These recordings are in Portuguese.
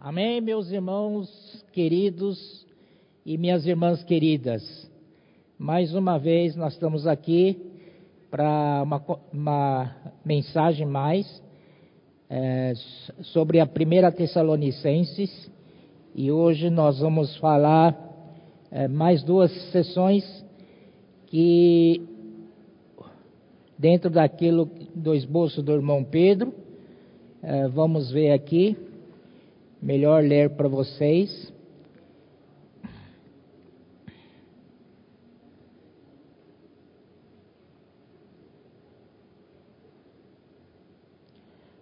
Amém, meus irmãos queridos e minhas irmãs queridas. Mais uma vez nós estamos aqui para uma, uma, mensagem mais é, sobre a primeira Tessalonicenses. E hoje nós vamos falar é, mais duas sessões que dentro daquilo do esboço do irmão Pedro. É, vamos ver aqui melhor ler para vocês.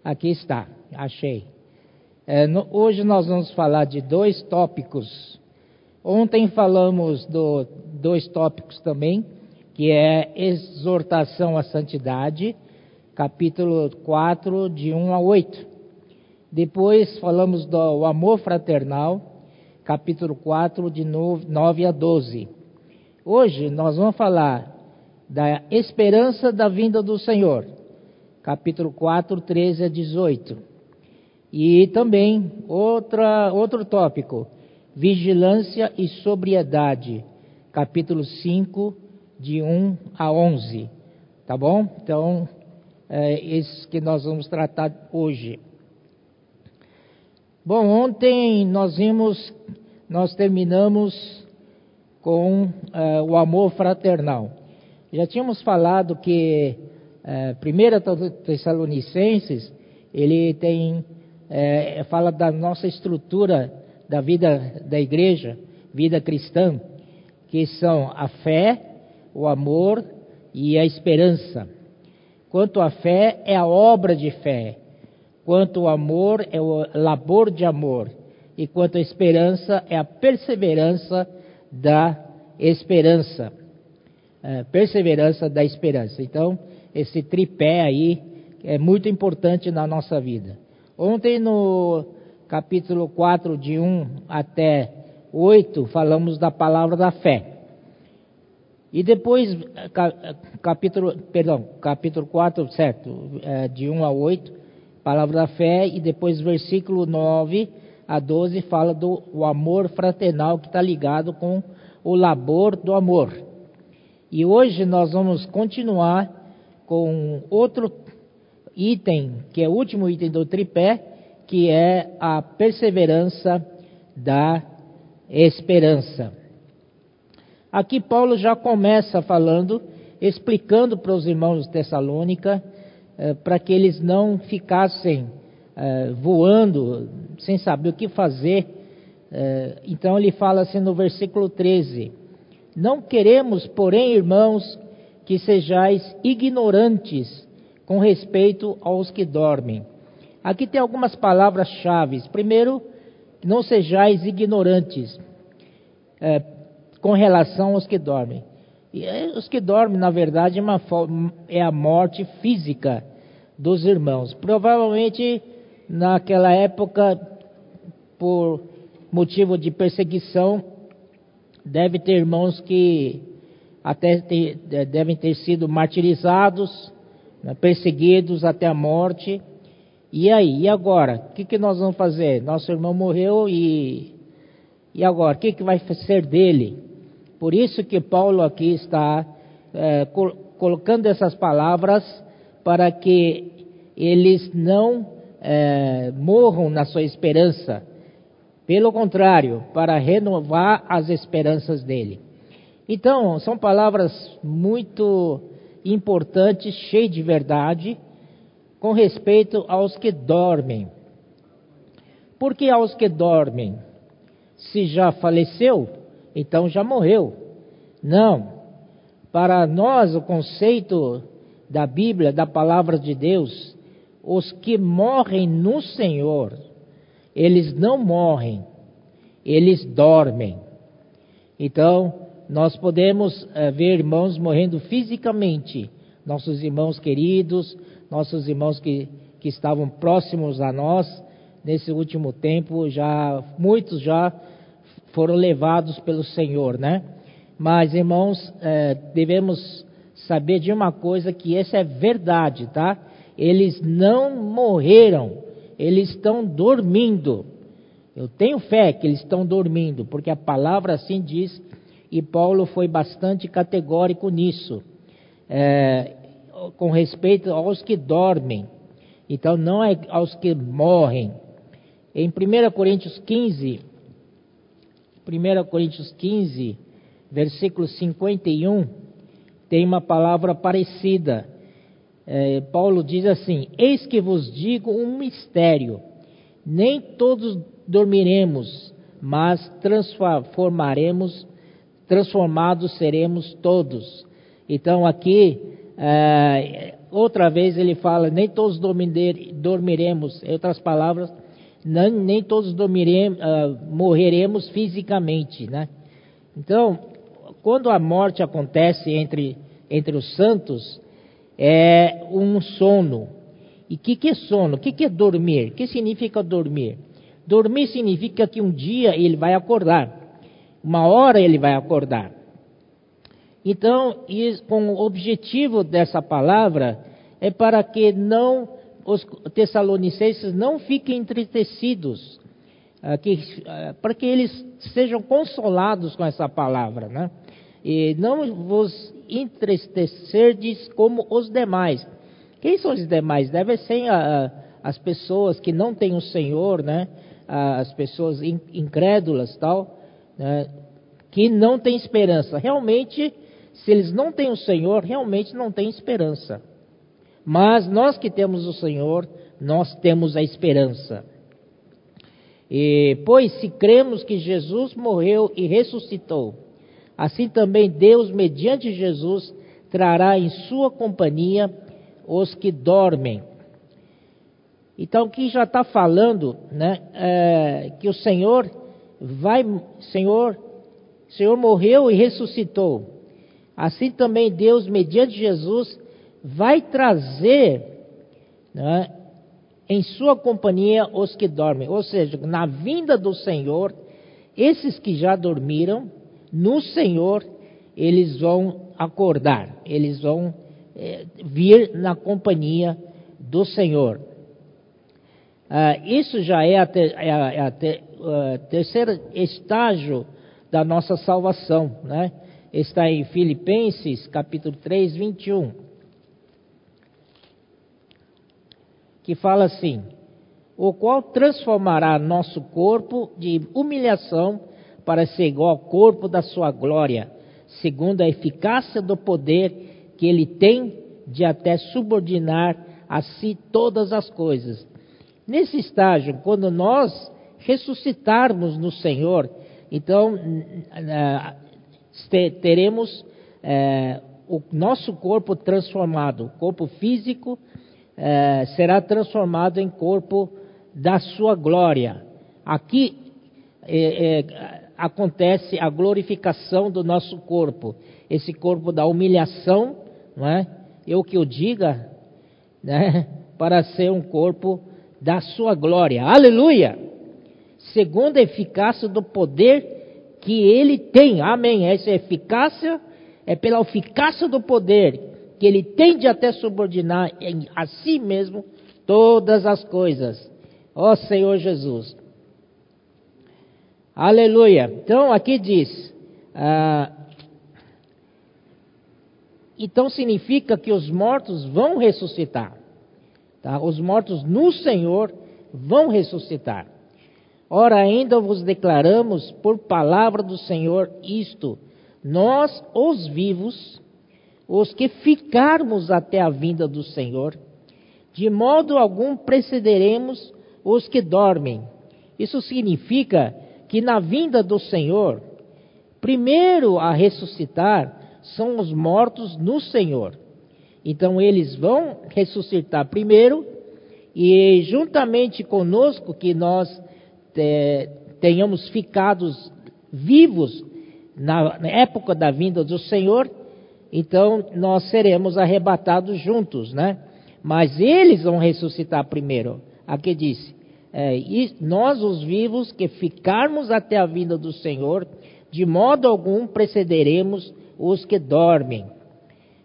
Aqui está, achei. É, no, hoje nós vamos falar de dois tópicos. Ontem falamos do dois tópicos também, que é exortação à santidade, capítulo 4, de 1 a 8. Depois falamos do amor fraternal, capítulo 4, de 9 a 12. Hoje nós vamos falar da esperança da vinda do Senhor, capítulo 4, 13 a 18. E também outra, outro tópico, vigilância e sobriedade, capítulo 5, de 1 a 11. Tá bom? Então, é isso que nós vamos tratar hoje. Bom, ontem nós vimos, nós terminamos com uh, o amor fraternal. Já tínhamos falado que uh, 1 Tessalonicenses, ele tem, uh, fala da nossa estrutura da vida da igreja, vida cristã, que são a fé, o amor e a esperança. Quanto à fé, é a obra de fé quanto o amor é o labor de amor, e quanto a esperança é a perseverança da esperança. É, perseverança da esperança. Então, esse tripé aí é muito importante na nossa vida. Ontem, no capítulo 4, de 1 até 8, falamos da palavra da fé. E depois, capítulo, perdão, capítulo 4, certo, é, de 1 a 8, palavra da fé, e depois versículo 9 a 12 fala do o amor fraternal que está ligado com o labor do amor. E hoje nós vamos continuar com outro item, que é o último item do tripé, que é a perseverança da esperança. Aqui Paulo já começa falando, explicando para os irmãos de Tessalônica para que eles não ficassem eh, voando sem saber o que fazer. Eh, então ele fala assim no versículo 13: Não queremos, porém, irmãos, que sejais ignorantes com respeito aos que dormem. Aqui tem algumas palavras-chave. Primeiro, não sejais ignorantes com relação aos que dormem. E os que dormem, na verdade, é, é a morte física dos irmãos. Provavelmente, naquela época, por motivo de perseguição, deve ter irmãos que até ter, devem ter sido martirizados, né, perseguidos até a morte. E aí, e agora? O que, que nós vamos fazer? Nosso irmão morreu e. E agora? O que, que vai ser dele? Por isso que Paulo aqui está é, col colocando essas palavras para que eles não é, morram na sua esperança. Pelo contrário, para renovar as esperanças dele. Então, são palavras muito importantes, cheias de verdade, com respeito aos que dormem. Por que aos que dormem? Se já faleceu, então já morreu. Não. Para nós, o conceito da Bíblia, da palavra de Deus, os que morrem no Senhor, eles não morrem, eles dormem. Então, nós podemos é, ver irmãos morrendo fisicamente, nossos irmãos queridos, nossos irmãos que, que estavam próximos a nós nesse último tempo, já muitos já foram levados pelo Senhor, né? Mas, irmãos, é, devemos saber de uma coisa que essa é verdade, tá? Eles não morreram, eles estão dormindo. Eu tenho fé que eles estão dormindo, porque a palavra assim diz, e Paulo foi bastante categórico nisso, é, com respeito aos que dormem. Então, não é aos que morrem. Em 1 Coríntios 15, 1 Coríntios 15, versículo 51, tem uma palavra parecida. É, Paulo diz assim: Eis que vos digo um mistério, nem todos dormiremos, mas transformaremos, transformados seremos todos. Então aqui, é, outra vez ele fala: nem todos dormiremos, em outras palavras, nem, todos dormiremos, uh, morreremos fisicamente, né? Então, quando a morte acontece entre, entre os santos, é um sono. E o que, que é sono? O que, que é dormir? O que significa dormir? Dormir significa que um dia ele vai acordar, uma hora ele vai acordar. Então, com o objetivo dessa palavra é para que não os tessalonicenses não fiquem entristecidos, ah, ah, para que eles sejam consolados com essa palavra, né? E não vos entristecerdes como os demais. Quem são os demais? Devem ser a, a, as pessoas que não têm o Senhor, né? As pessoas incrédulas, tal, né? que não têm esperança. Realmente, se eles não têm o Senhor, realmente não têm esperança. Mas nós que temos o Senhor, nós temos a esperança. E, pois se cremos que Jesus morreu e ressuscitou, assim também Deus, mediante Jesus, trará em sua companhia os que dormem. Então, aqui já está falando, né, é, que o Senhor vai, Senhor, Senhor morreu e ressuscitou. Assim também Deus, mediante Jesus, vai trazer né, em sua companhia os que dormem. Ou seja, na vinda do Senhor, esses que já dormiram, no Senhor, eles vão acordar, eles vão é, vir na companhia do Senhor. Ah, isso já é ter, é é uh, terceiro estágio da nossa salvação, né? Está em Filipenses capítulo 3, 21. Que fala assim: o qual transformará nosso corpo de humilhação para ser igual ao corpo da sua glória, segundo a eficácia do poder que ele tem de até subordinar a si todas as coisas. Nesse estágio, quando nós ressuscitarmos no Senhor, então teremos é, o nosso corpo transformado, corpo físico é, será transformado em corpo da sua glória. Aqui é, é, acontece a glorificação do nosso corpo, esse corpo da humilhação, não é? Eu que o diga, né? Para ser um corpo da sua glória. Aleluia! Segundo a eficácia do poder que ele tem. Amém. Essa eficácia é pela eficácia do poder que ele tende até subordinar a si mesmo todas as coisas. Ó Senhor Jesus. Aleluia. Então aqui diz. Ah, então significa que os mortos vão ressuscitar. Tá? Os mortos no Senhor vão ressuscitar. Ora, ainda vos declaramos por palavra do Senhor isto: nós, os vivos, os que ficarmos até a vinda do Senhor, de modo algum precederemos os que dormem. Isso significa que na vinda do Senhor, primeiro a ressuscitar são os mortos no Senhor. Então eles vão ressuscitar primeiro e juntamente conosco que nós é, tenhamos ficados vivos na época da vinda do Senhor, então nós seremos arrebatados juntos, né? Mas eles vão ressuscitar primeiro. Aqui disse: é, nós, os vivos, que ficarmos até a vinda do Senhor, de modo algum precederemos os que dormem.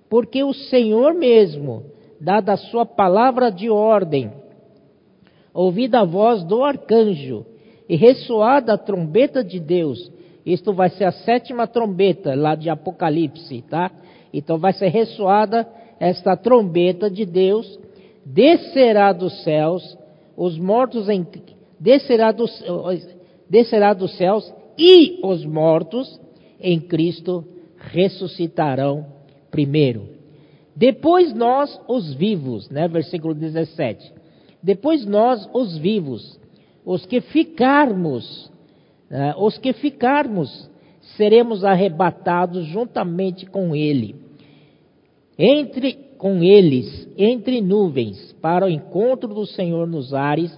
Porque o Senhor mesmo, dada a sua palavra de ordem, ouvida a voz do arcanjo, e ressoada a trombeta de Deus. Isto vai ser a sétima trombeta lá de Apocalipse, tá? Então vai ser ressoada esta trombeta de Deus, descerá dos céus, os mortos em descerá dos, descerá dos céus e os mortos em Cristo ressuscitarão primeiro. Depois nós, os vivos, né? Versículo 17. Depois nós, os vivos, os que ficarmos, né? os que ficarmos, seremos arrebatados juntamente com Ele, entre com eles, entre nuvens, para o encontro do Senhor nos ares,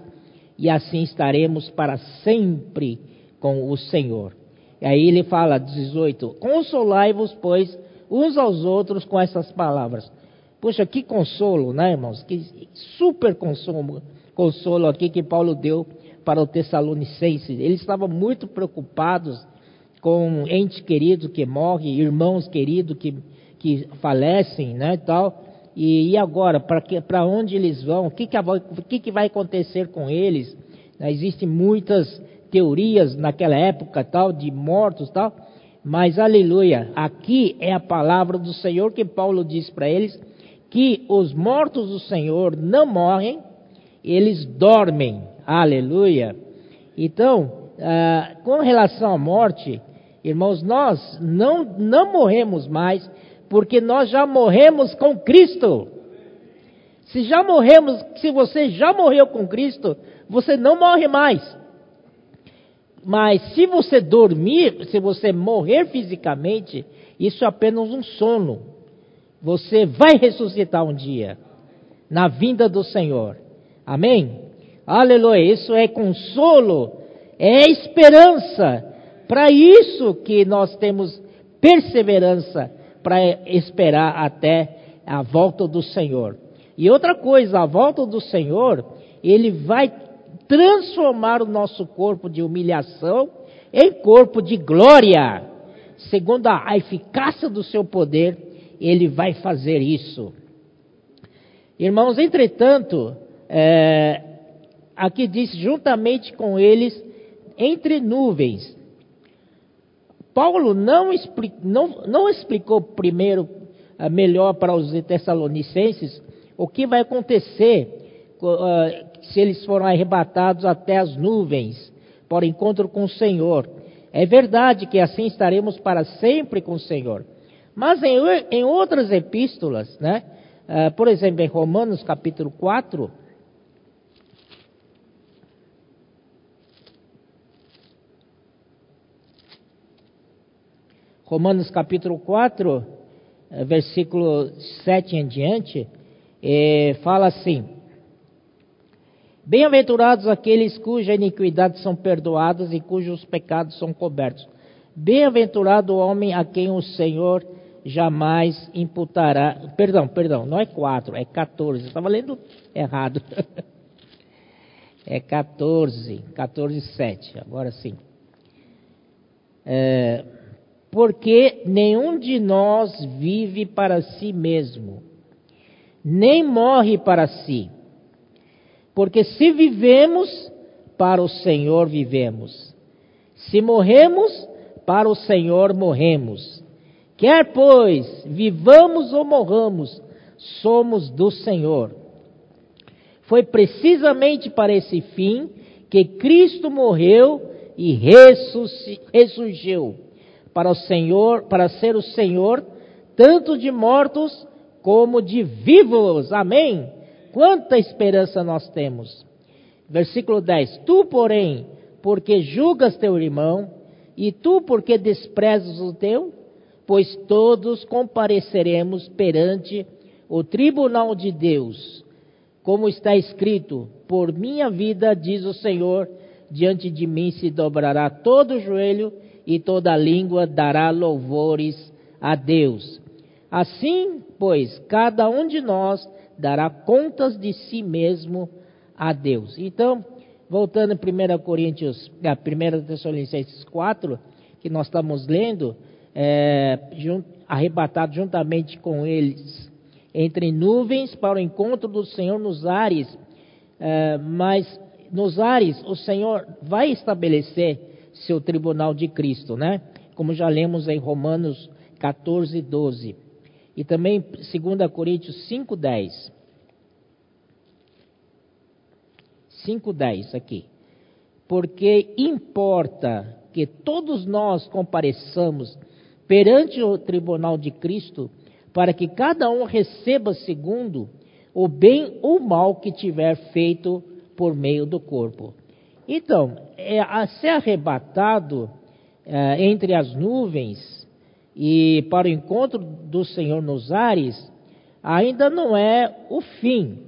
e assim estaremos para sempre com o Senhor. E aí ele fala, 18: Consolai-vos, pois, uns aos outros com essas palavras. Puxa, que consolo, né, irmãos? Que super consolo, consolo aqui que Paulo deu para o Tessalonicenses. Eles estavam muito preocupados com entes queridos que morrem, irmãos queridos que, que falecem, né, e tal. E, e agora, para onde eles vão? O que, que, que, que vai acontecer com eles? Existem muitas teorias naquela época tal de mortos tal, mas aleluia, aqui é a palavra do Senhor que Paulo diz para eles que os mortos do Senhor não morrem, eles dormem. Aleluia. Então, ah, com relação à morte, irmãos, nós não, não morremos mais, porque nós já morremos com Cristo. Se já morremos, se você já morreu com Cristo, você não morre mais. Mas se você dormir, se você morrer fisicamente, isso é apenas um sono. Você vai ressuscitar um dia, na vinda do Senhor. Amém? Aleluia. Isso é consolo, é esperança. Para isso que nós temos perseverança para esperar até a volta do Senhor. E outra coisa, a volta do Senhor, ele vai transformar o nosso corpo de humilhação em corpo de glória. Segundo a eficácia do seu poder, ele vai fazer isso. Irmãos, entretanto, é, aqui diz juntamente com eles entre nuvens. Paulo não, não, não explicou primeiro uh, melhor para os Tessalonicenses o que vai acontecer uh, se eles foram arrebatados até as nuvens para o encontro com o Senhor. É verdade que assim estaremos para sempre com o Senhor. Mas em, em outras epístolas, né? Uh, por exemplo, em Romanos capítulo 4, Romanos capítulo 4, eh, versículo 7 em diante, é, fala assim: Bem-aventurados aqueles cuja iniquidades são perdoadas e cujos pecados são cobertos. Bem-aventurado o homem a quem o Senhor jamais imputará. Perdão, perdão, não é 4, é 14. Estava lendo errado. é 14, 14, 7. Agora sim. É, porque nenhum de nós vive para si mesmo, nem morre para si. Porque se vivemos, para o Senhor vivemos. Se morremos, para o Senhor morremos. Quer, pois, vivamos ou morramos, somos do Senhor. Foi precisamente para esse fim que Cristo morreu e ressurgiu para o Senhor, para ser o Senhor tanto de mortos como de vivos. Amém. Quanta esperança nós temos. Versículo 10: Tu, porém, porque julgas teu irmão, e tu, porque desprezas o teu, pois todos compareceremos perante o tribunal de Deus. Como está escrito: Por minha vida, diz o Senhor, diante de mim se dobrará todo o joelho e toda língua dará louvores a Deus. Assim, pois, cada um de nós dará contas de si mesmo a Deus. Então, voltando em 1 Coríntios, 1 é, Tessalonicenses 4, que nós estamos lendo, é, arrebatado juntamente com eles entre nuvens para o encontro do Senhor nos ares, é, mas nos ares o Senhor vai estabelecer seu tribunal de Cristo, né? Como já lemos em Romanos 14, 12. E também 2 Coríntios 5, 10. 5,10 aqui. Porque importa que todos nós compareçamos perante o tribunal de Cristo, para que cada um receba segundo o bem ou mal que tiver feito por meio do corpo. Então, é, a ser arrebatado é, entre as nuvens e para o encontro do Senhor nos ares, ainda não é o fim.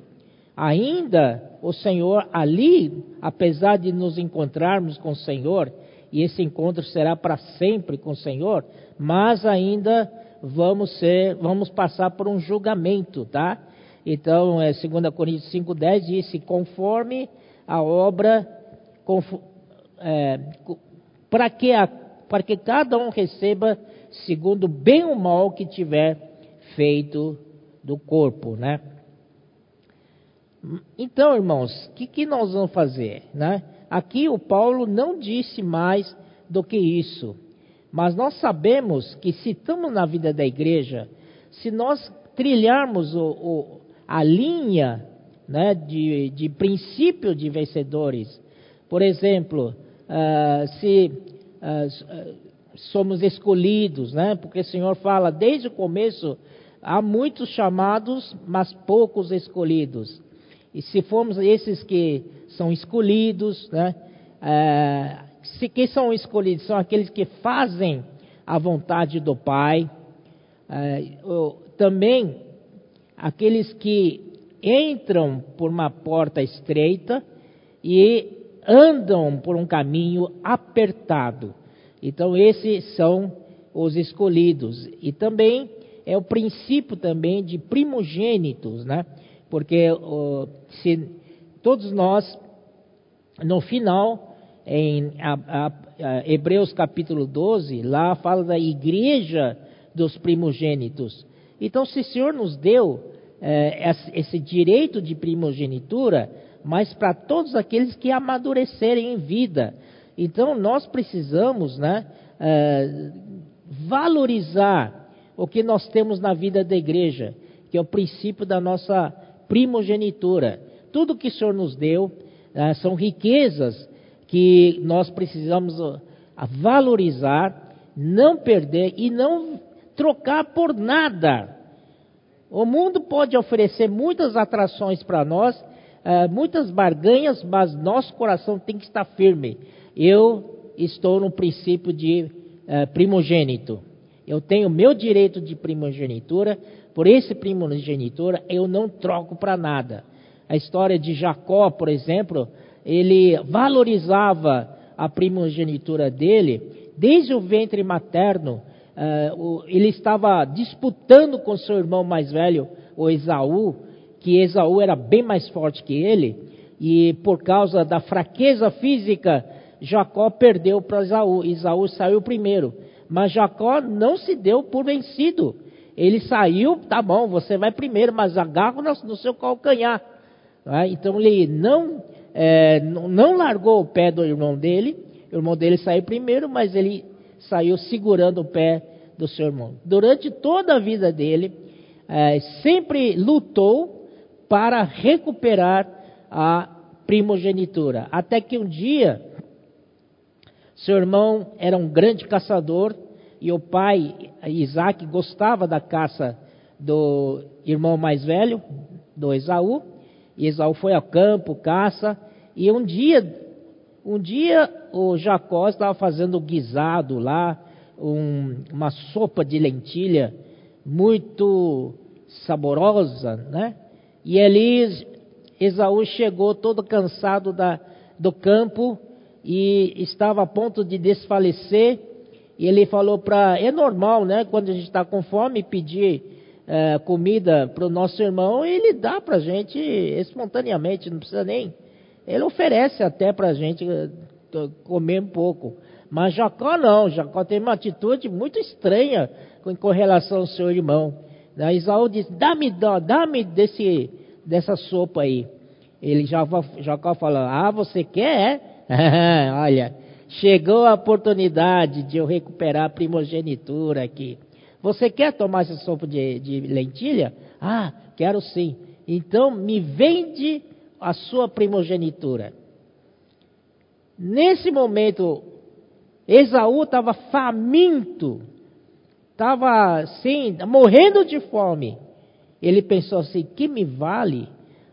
Ainda o Senhor ali, apesar de nos encontrarmos com o Senhor, e esse encontro será para sempre com o Senhor, mas ainda vamos ser, vamos passar por um julgamento, tá? Então, é, 2 Coríntios 5,10 disse: conforme a obra, é, para que, para que cada um receba segundo bem ou mal que tiver feito do corpo, né? Então, irmãos, o que, que nós vamos fazer, né? Aqui o Paulo não disse mais do que isso, mas nós sabemos que se estamos na vida da igreja, se nós trilharmos o, o a linha né, de, de princípio de vencedores. Por exemplo, uh, se uh, somos escolhidos, né, porque o Senhor fala desde o começo, há muitos chamados, mas poucos escolhidos. E se formos esses que são escolhidos, né, uh, se, quem são escolhidos? São aqueles que fazem a vontade do Pai. também aqueles que entram por uma porta estreita e andam por um caminho apertado. Então esses são os escolhidos. E também é o princípio também de primogênitos, né? Porque se todos nós no final em Hebreus capítulo 12, lá fala da igreja dos primogênitos. Então, se o Senhor nos deu é, esse direito de primogenitura, mas para todos aqueles que amadurecerem em vida. Então, nós precisamos né, é, valorizar o que nós temos na vida da igreja, que é o princípio da nossa primogenitura. Tudo que o Senhor nos deu é, são riquezas que nós precisamos valorizar, não perder e não trocar por nada. O mundo pode oferecer muitas atrações para nós, uh, muitas barganhas, mas nosso coração tem que estar firme. Eu estou no princípio de uh, primogênito. Eu tenho meu direito de primogenitura, por esse primogenitura eu não troco para nada. A história de Jacó, por exemplo, ele valorizava a primogenitura dele desde o ventre materno uh, ele estava disputando com seu irmão mais velho, o Esaú, que Esaú era bem mais forte que ele, e por causa da fraqueza física, Jacó perdeu para Esaú. Esaú saiu primeiro, mas Jacó não se deu por vencido. Ele saiu, tá bom, você vai primeiro, mas agarra no seu calcanhar. Né? Então ele não, é, não largou o pé do irmão dele, o irmão dele saiu primeiro, mas ele saiu segurando o pé do seu irmão. Durante toda a vida dele, é, sempre lutou para recuperar a primogenitura. Até que um dia, seu irmão era um grande caçador e o pai, Isaac, gostava da caça do irmão mais velho, do Esaú. E Esaú foi ao campo, caça, e um dia um dia o Jacó estava fazendo guisado lá, um, uma sopa de lentilha muito saborosa, né? E ali Esaú chegou todo cansado da, do campo e estava a ponto de desfalecer. E ele falou para. É normal, né? Quando a gente está com fome, pedir é, comida para o nosso irmão, ele dá para a gente espontaneamente, não precisa nem ele oferece até para a gente eh, comer um pouco. Mas Jacó não, Jacó tem uma atitude muito estranha com relação ao seu irmão. Daí Isaú diz, dá-me dá-me desse, dessa sopa aí. Ele Jacó falou: Ah, você quer? É? Olha, chegou a oportunidade de eu recuperar a primogenitura aqui. Você quer tomar essa sopa de, de lentilha? Ah, quero sim. Então me vende a sua primogenitura. Nesse momento, Esaú estava faminto, estava assim, morrendo de fome. Ele pensou assim: que me vale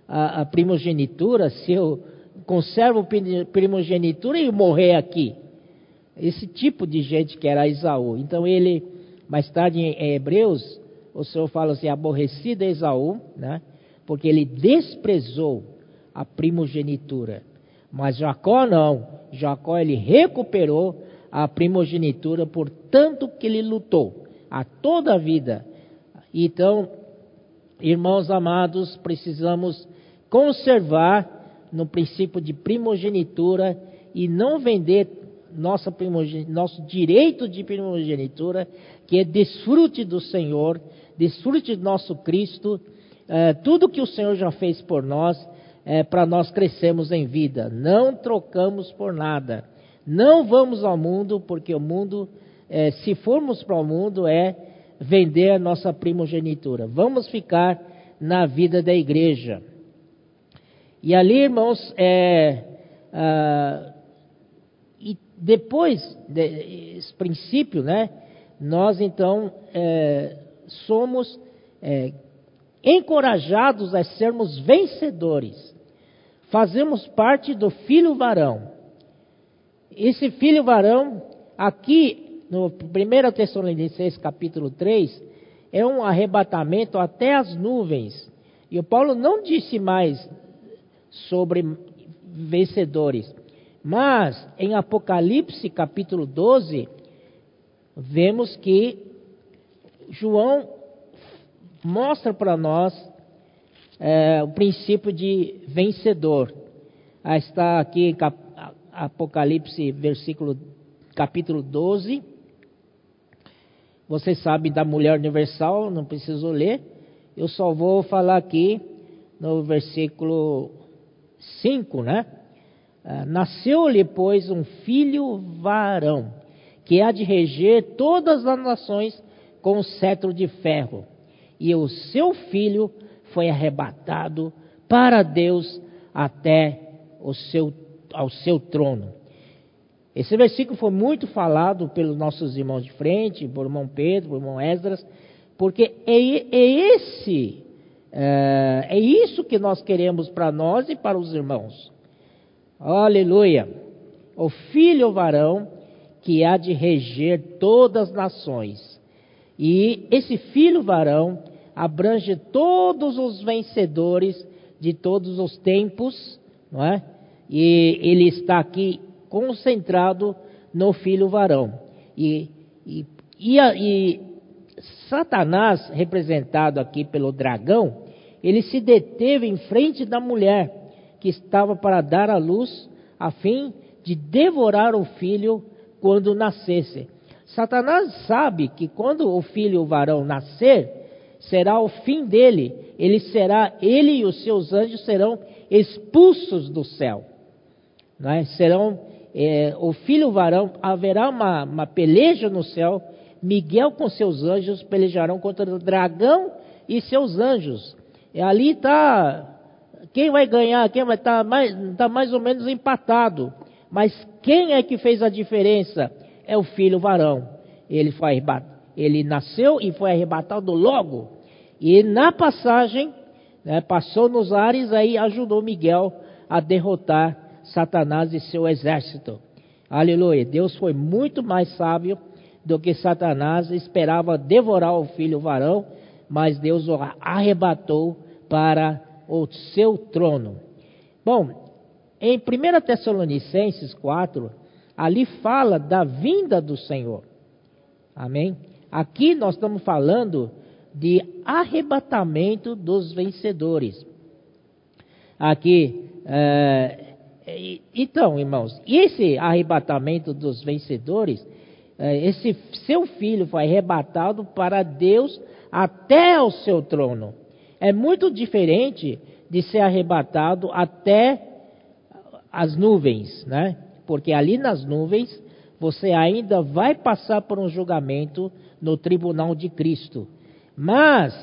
a, a primogenitura se eu conservo primogenitura e morrer aqui? Esse tipo de gente que era Esaú. Então ele, mais tarde em Hebreus, o Senhor fala assim: aborrecido é Esaú, né? porque ele desprezou a primogenitura. Mas Jacó não. Jacó ele recuperou a primogenitura por tanto que ele lutou a toda a vida. Então, irmãos amados, precisamos conservar no princípio de primogenitura e não vender nossa nosso direito de primogenitura, que é desfrute do Senhor, desfrute do nosso Cristo, é, tudo que o Senhor já fez por nós, é, para nós crescermos em vida. Não trocamos por nada. Não vamos ao mundo, porque o mundo, é, se formos para o mundo, é vender a nossa primogenitura. Vamos ficar na vida da igreja. E ali, irmãos, é, ah, e depois desse princípio, né, nós então é, somos é, encorajados a sermos vencedores. Fazemos parte do filho varão. Esse filho varão, aqui no 1 Tessalonicenses capítulo 3, é um arrebatamento até as nuvens. E o Paulo não disse mais sobre vencedores. Mas em Apocalipse capítulo 12, vemos que João mostra para nós é, o princípio de vencedor. Está aqui em Apocalipse, versículo, capítulo 12. Você sabe da mulher universal, não preciso ler. Eu só vou falar aqui no versículo 5, né? Ah, nasceu-lhe, pois, um filho varão, que há de reger todas as nações com o cetro de ferro. E o seu filho foi arrebatado para Deus até o seu, ao seu trono. Esse versículo foi muito falado pelos nossos irmãos de frente, por irmão Pedro, por irmão Esdras, porque é, é esse é, é isso que nós queremos para nós e para os irmãos. Aleluia! O filho varão que há de reger todas as nações. E esse filho varão abrange todos os vencedores de todos os tempos, não é? E ele está aqui concentrado no filho varão. E, e, e, e Satanás, representado aqui pelo dragão, ele se deteve em frente da mulher que estava para dar à luz, a fim de devorar o filho quando nascesse. Satanás sabe que quando o filho varão nascer, será o fim dele. Ele será, ele e os seus anjos serão expulsos do céu. É? Serão é, o filho varão haverá uma, uma peleja no céu. Miguel com seus anjos pelejarão contra o dragão e seus anjos. E ali está. Quem vai ganhar? Quem vai estar tá mais, tá mais ou menos empatado. Mas quem é que fez a diferença? É o filho varão. Ele foi ele nasceu e foi arrebatado logo. E na passagem, né, passou nos ares, aí ajudou Miguel a derrotar Satanás e seu exército. Aleluia. Deus foi muito mais sábio do que Satanás esperava devorar o filho varão mas Deus o arrebatou para o seu trono. Bom, em 1 Tessalonicenses 4, ali fala da vinda do Senhor. Amém? Aqui nós estamos falando de arrebatamento dos vencedores. Aqui, é, então, irmãos, esse arrebatamento dos vencedores, é, esse seu filho foi arrebatado para Deus até o seu trono. É muito diferente de ser arrebatado até as nuvens, né? Porque ali nas nuvens você ainda vai passar por um julgamento no tribunal de Cristo. Mas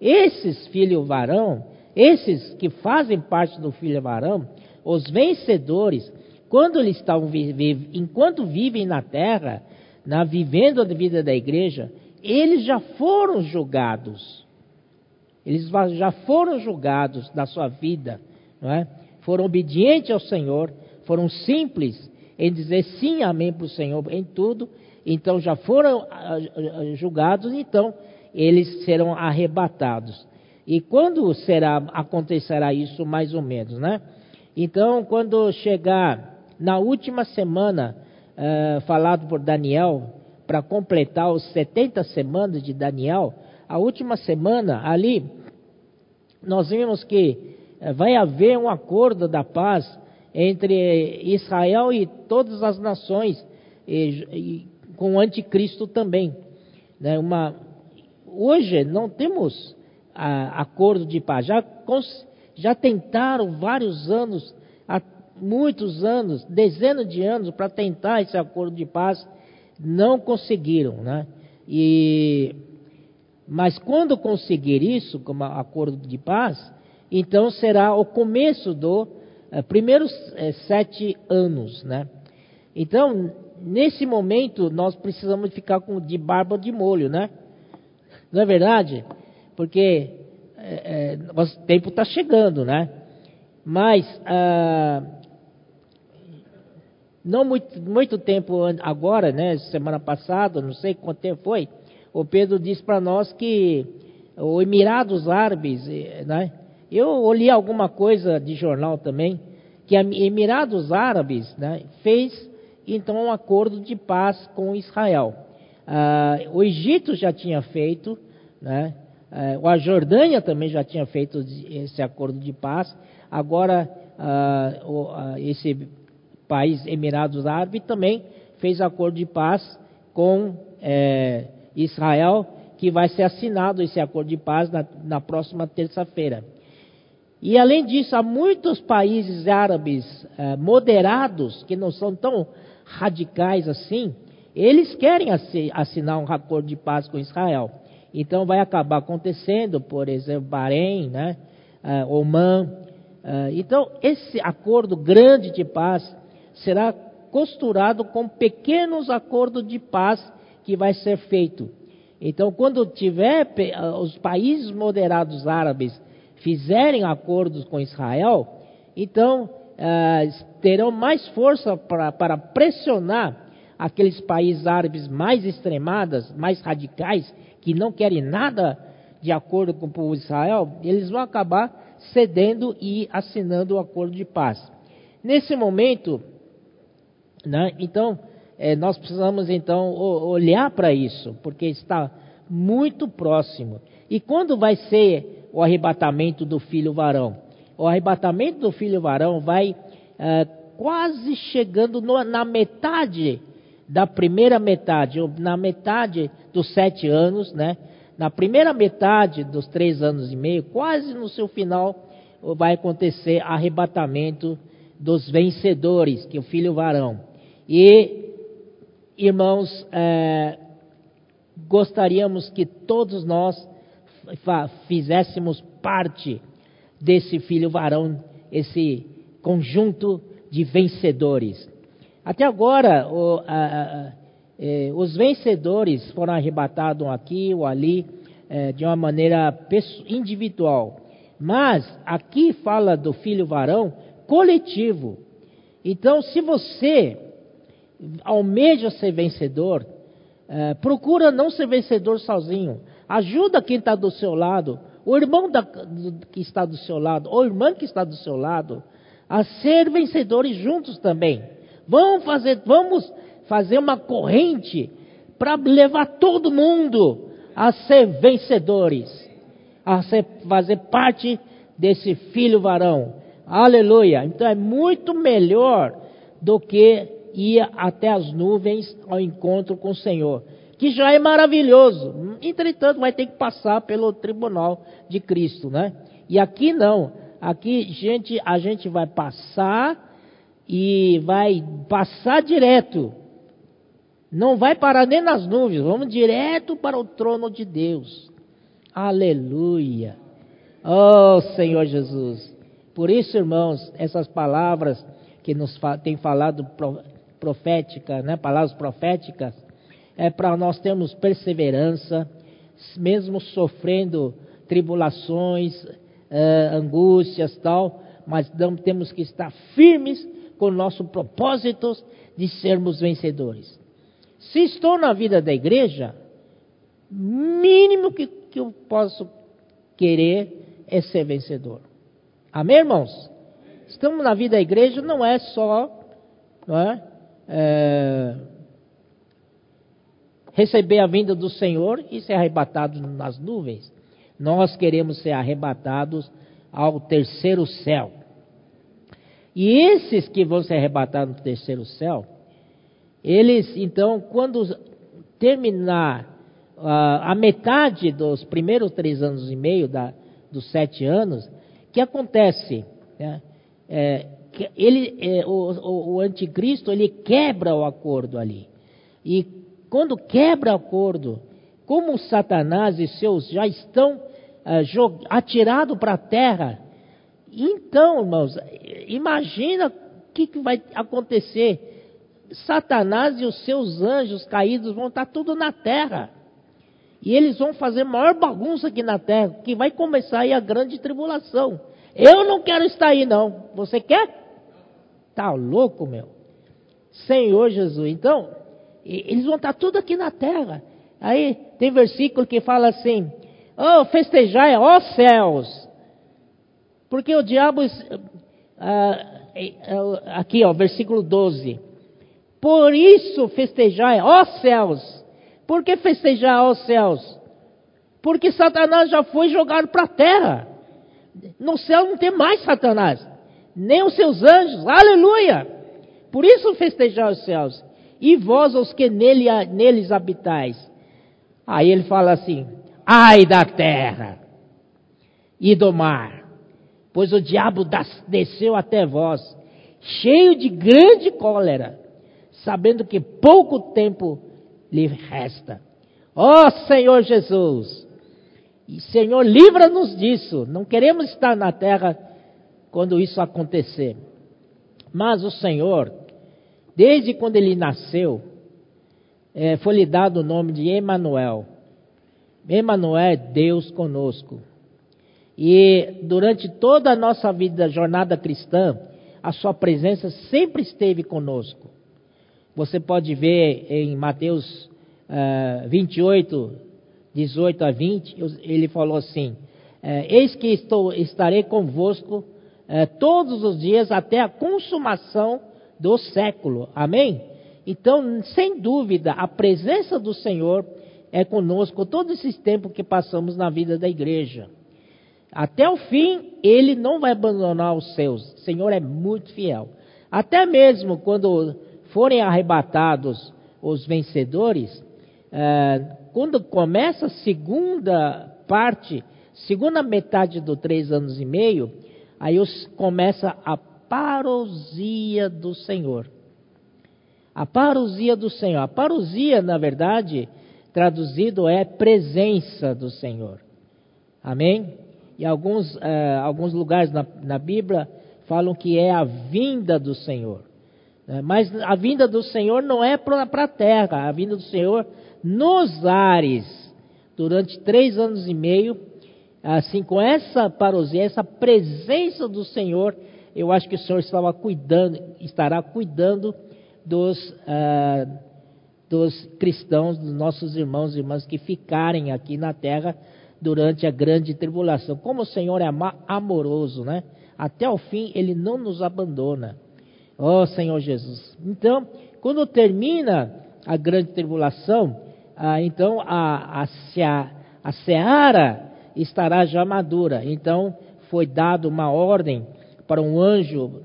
esses filhos varão, esses que fazem parte do filho varão, os vencedores, quando eles estão enquanto vivem na terra, na vivendo a vida da igreja, eles já foram julgados. Eles já foram julgados da sua vida, não é? Foram obedientes ao Senhor, foram simples em dizer sim, amém para o Senhor em tudo, então já foram ah, ah, julgados, então eles serão arrebatados. E quando será acontecerá isso mais ou menos, né? Então, quando chegar na última semana uh, falado por Daniel, para completar os 70 semanas de Daniel, a última semana ali, nós vimos que eh, vai haver um acordo da paz entre Israel e todas as nações, e, e, com o anticristo também. Né? Uma, hoje não temos a, acordo de paz, já, já tentaram vários anos, muitos anos, dezenas de anos, para tentar esse acordo de paz, não conseguiram. Né? E mas quando conseguir isso, como acordo de paz, então será o começo do eh, primeiros eh, sete anos, né? Então, nesse momento, nós precisamos ficar com, de barba de molho, né? Não é verdade? Porque eh, o tempo está chegando, né? Mas, ah, não muito, muito tempo agora, né? Semana passada, não sei quanto tempo foi, o Pedro disse para nós que o Emirados Árabes, eh, né? Eu olhei alguma coisa de jornal também, que Emirados Árabes né, fez então um acordo de paz com Israel. Ah, o Egito já tinha feito, né? Ah, a Jordânia também já tinha feito esse acordo de paz. Agora ah, ah, esse país Emirados Árabes também fez acordo de paz com eh, Israel, que vai ser assinado esse acordo de paz na, na próxima terça-feira. E além disso, há muitos países árabes eh, moderados, que não são tão radicais assim, eles querem assinar um acordo de paz com Israel. Então vai acabar acontecendo, por exemplo, Bahrein, né, uh, Oman. Uh, então esse acordo grande de paz será costurado com pequenos acordos de paz que vai ser feito. Então, quando tiver ah, os países moderados árabes fizerem acordos com Israel, então uh, terão mais força para pressionar aqueles países árabes mais extremados, mais radicais, que não querem nada de acordo com o povo de Israel, eles vão acabar cedendo e assinando o acordo de paz. Nesse momento, né, então, é, nós precisamos então olhar para isso, porque está muito próximo. E quando vai ser o arrebatamento do filho varão? O arrebatamento do filho varão vai é, quase chegando no, na metade da primeira metade, ou na metade dos sete anos, né? Na primeira metade dos três anos e meio, quase no seu final, vai acontecer arrebatamento dos vencedores, que é o filho varão. E irmãos, é, gostaríamos que todos nós fizéssemos parte desse filho varão, esse conjunto de vencedores. Até agora, o, a, a, é, os vencedores foram arrebatados aqui ou ali é, de uma maneira individual. Mas aqui fala do filho varão coletivo. Então, se você almeja ser vencedor, é, procura não ser vencedor sozinho. Ajuda quem está do seu lado, o irmão da, do, que está do seu lado, ou irmã que está do seu lado, a ser vencedores juntos também. Vamos fazer, vamos fazer uma corrente para levar todo mundo a ser vencedores, a ser, fazer parte desse filho varão. Aleluia. Então é muito melhor do que ia até as nuvens ao encontro com o Senhor, que já é maravilhoso. Entretanto, vai ter que passar pelo tribunal de Cristo, né? E aqui não. aqui gente, a gente vai passar e vai passar direto. Não vai parar nem nas nuvens, vamos direto para o trono de Deus. Aleluia. Oh Senhor Jesus. Por isso, irmãos, essas palavras que nos tem falado profética, né, palavras proféticas, é para nós termos perseverança, mesmo sofrendo tribulações, uh, angústias tal, mas não, temos que estar firmes com o nosso propósito de sermos vencedores. Se estou na vida da igreja, mínimo que, que eu posso querer é ser vencedor. Amém, irmãos? Estamos na vida da igreja, não é só não é, é, receber a vinda do Senhor e ser arrebatado nas nuvens. Nós queremos ser arrebatados ao terceiro céu. E esses que vão ser arrebatados no terceiro céu, eles, então, quando terminar uh, a metade dos primeiros três anos e meio da, dos sete anos, que acontece? Né? É, que ele, é, o, o, anticristo ele quebra o acordo ali. E quando quebra o acordo, como Satanás e seus já estão uh, atirados para a terra, então, irmãos, imagina o que, que vai acontecer Satanás e os seus anjos caídos vão estar tudo na terra. E eles vão fazer maior bagunça aqui na terra, que vai começar aí a grande tribulação. Eu não quero estar aí, não. Você quer? Tá louco, meu. Senhor Jesus. Então, eles vão estar tudo aqui na terra. Aí tem versículo que fala assim: Oh, festejai, ó céus. Porque o diabo. Ah, aqui, ó, versículo 12. Por isso festejai, ó céus. Por que festejar, ó céus? Porque Satanás já foi jogado para a terra. No céu não tem mais Satanás, nem os seus anjos. Aleluia! Por isso festejar os céus. E vós, os que nele, neles habitais. Aí ele fala assim: ai da terra e do mar, pois o diabo desceu até vós, cheio de grande cólera sabendo que pouco tempo lhe resta. Ó oh, Senhor Jesus, Senhor, livra-nos disso. Não queremos estar na terra quando isso acontecer. Mas o Senhor, desde quando ele nasceu, é, foi lhe dado o nome de Emanuel. Emanuel é Deus conosco. E durante toda a nossa vida, jornada cristã, a sua presença sempre esteve conosco. Você pode ver em Mateus uh, 28, 18 a 20, ele falou assim: uh, Eis que estou, estarei convosco uh, todos os dias até a consumação do século. Amém? Então, sem dúvida, a presença do Senhor é conosco todo esse tempo que passamos na vida da igreja. Até o fim, ele não vai abandonar os seus. O Senhor é muito fiel. Até mesmo quando forem arrebatados os vencedores, é, quando começa a segunda parte, segunda metade do três anos e meio, aí os, começa a parousia do Senhor. A parousia do Senhor. A parousia, na verdade, traduzido é presença do Senhor. Amém? E alguns, uh, alguns lugares na, na Bíblia falam que é a vinda do Senhor. É, mas a vinda do Senhor não é para a terra, a vinda do Senhor nos ares, durante três anos e meio, assim, com essa parousia, essa presença do Senhor, eu acho que o Senhor estava cuidando, estará cuidando dos, uh, dos cristãos, dos nossos irmãos e irmãs que ficarem aqui na terra durante a grande tribulação. Como o Senhor é amoroso, né? Até o fim, Ele não nos abandona. Ó oh, Senhor Jesus. Então, quando termina a grande tribulação, ah, então a, a, a seara estará já madura. Então, foi dado uma ordem para um anjo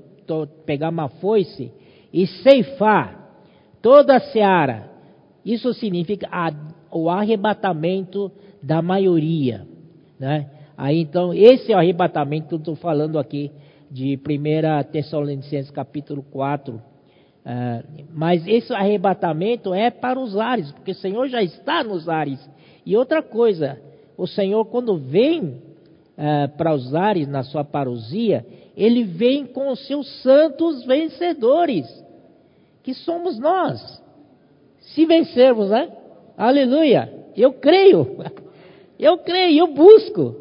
pegar uma foice e ceifar toda a seara. Isso significa a, o arrebatamento da maioria. Né? Aí então, esse é o arrebatamento que eu estou falando aqui de 1 Tessalonicenses capítulo 4. Uh, ah, mas esse arrebatamento é para os ares, porque o Senhor já está nos ares. E outra coisa, o Senhor quando vem uh, para os ares na sua parousia, ele vem com os seus santos vencedores, que somos nós. Se vencermos, né? Aleluia! Eu creio, eu creio, eu busco.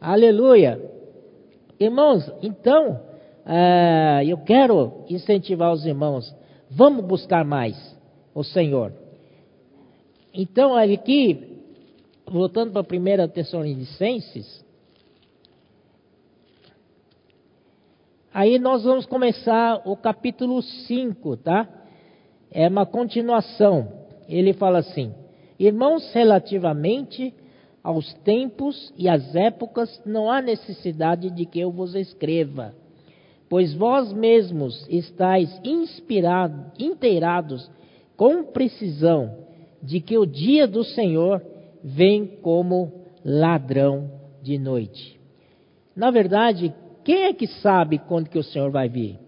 Aleluia! Irmãos, então, uh, eu quero incentivar os irmãos, vamos buscar mais o Senhor. Então, aqui, voltando para a 1 Tessalonicenses, aí nós vamos começar o capítulo 5, tá? É uma continuação. Ele fala assim: Irmãos, relativamente aos tempos e às épocas, não há necessidade de que eu vos escreva, pois vós mesmos estáis inspirados, inteirados com precisão de que o dia do Senhor vem como ladrão de noite. Na verdade, quem é que sabe quando que o Senhor vai vir?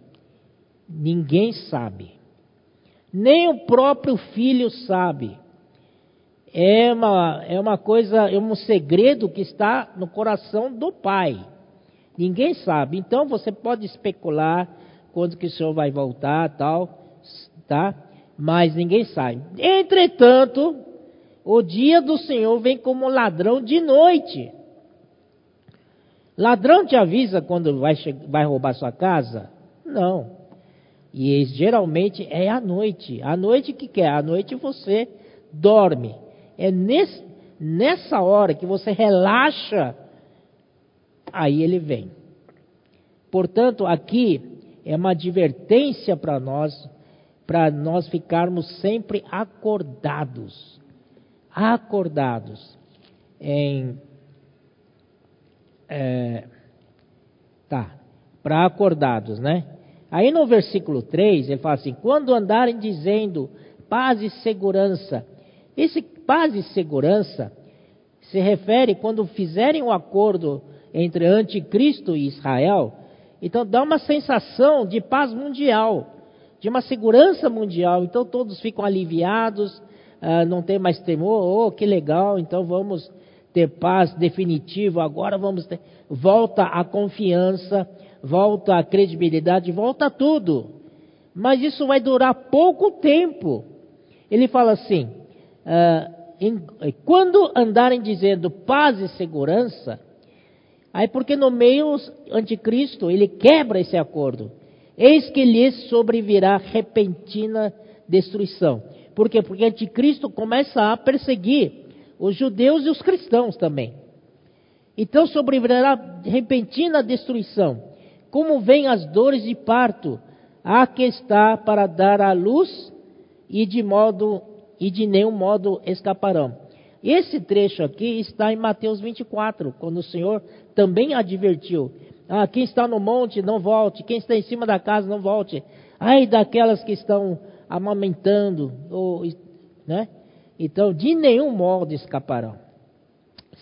Ninguém sabe. Nem o próprio filho sabe é uma, é uma coisa, é um segredo que está no coração do Pai. Ninguém sabe. Então você pode especular quando que o Senhor vai voltar, tal, tá? Mas ninguém sabe. Entretanto, o dia do Senhor vem como ladrão de noite. Ladrão te avisa quando vai, vai roubar sua casa? Não. E geralmente é à noite. À noite que quer? À noite você dorme. É nesse, nessa hora que você relaxa, aí ele vem. Portanto, aqui é uma advertência para nós, para nós ficarmos sempre acordados. Acordados. Em, é, tá, para acordados, né? Aí no versículo 3 ele fala assim: quando andarem dizendo paz e segurança, esse paz e segurança se refere quando fizerem um acordo entre anticristo e Israel, então dá uma sensação de paz mundial, de uma segurança mundial. Então todos ficam aliviados, uh, não tem mais temor, oh, que legal, então vamos ter paz definitiva, agora vamos ter. Volta a confiança, volta a credibilidade, volta tudo. Mas isso vai durar pouco tempo. Ele fala assim: uh, em, quando andarem dizendo paz e segurança, aí porque no meio anticristo ele quebra esse acordo. Eis que lhes sobrevirá repentina destruição. Por quê? Porque anticristo começa a perseguir os judeus e os cristãos também. Então sobrevirá repentina destruição. Como vêm as dores de parto, há que está para dar à luz e de modo e de nenhum modo escaparão. Esse trecho aqui está em Mateus 24, quando o Senhor também advertiu: ah, quem está no monte não volte, quem está em cima da casa não volte. Ai daquelas que estão amamentando, ou, né? Então, de nenhum modo escaparão.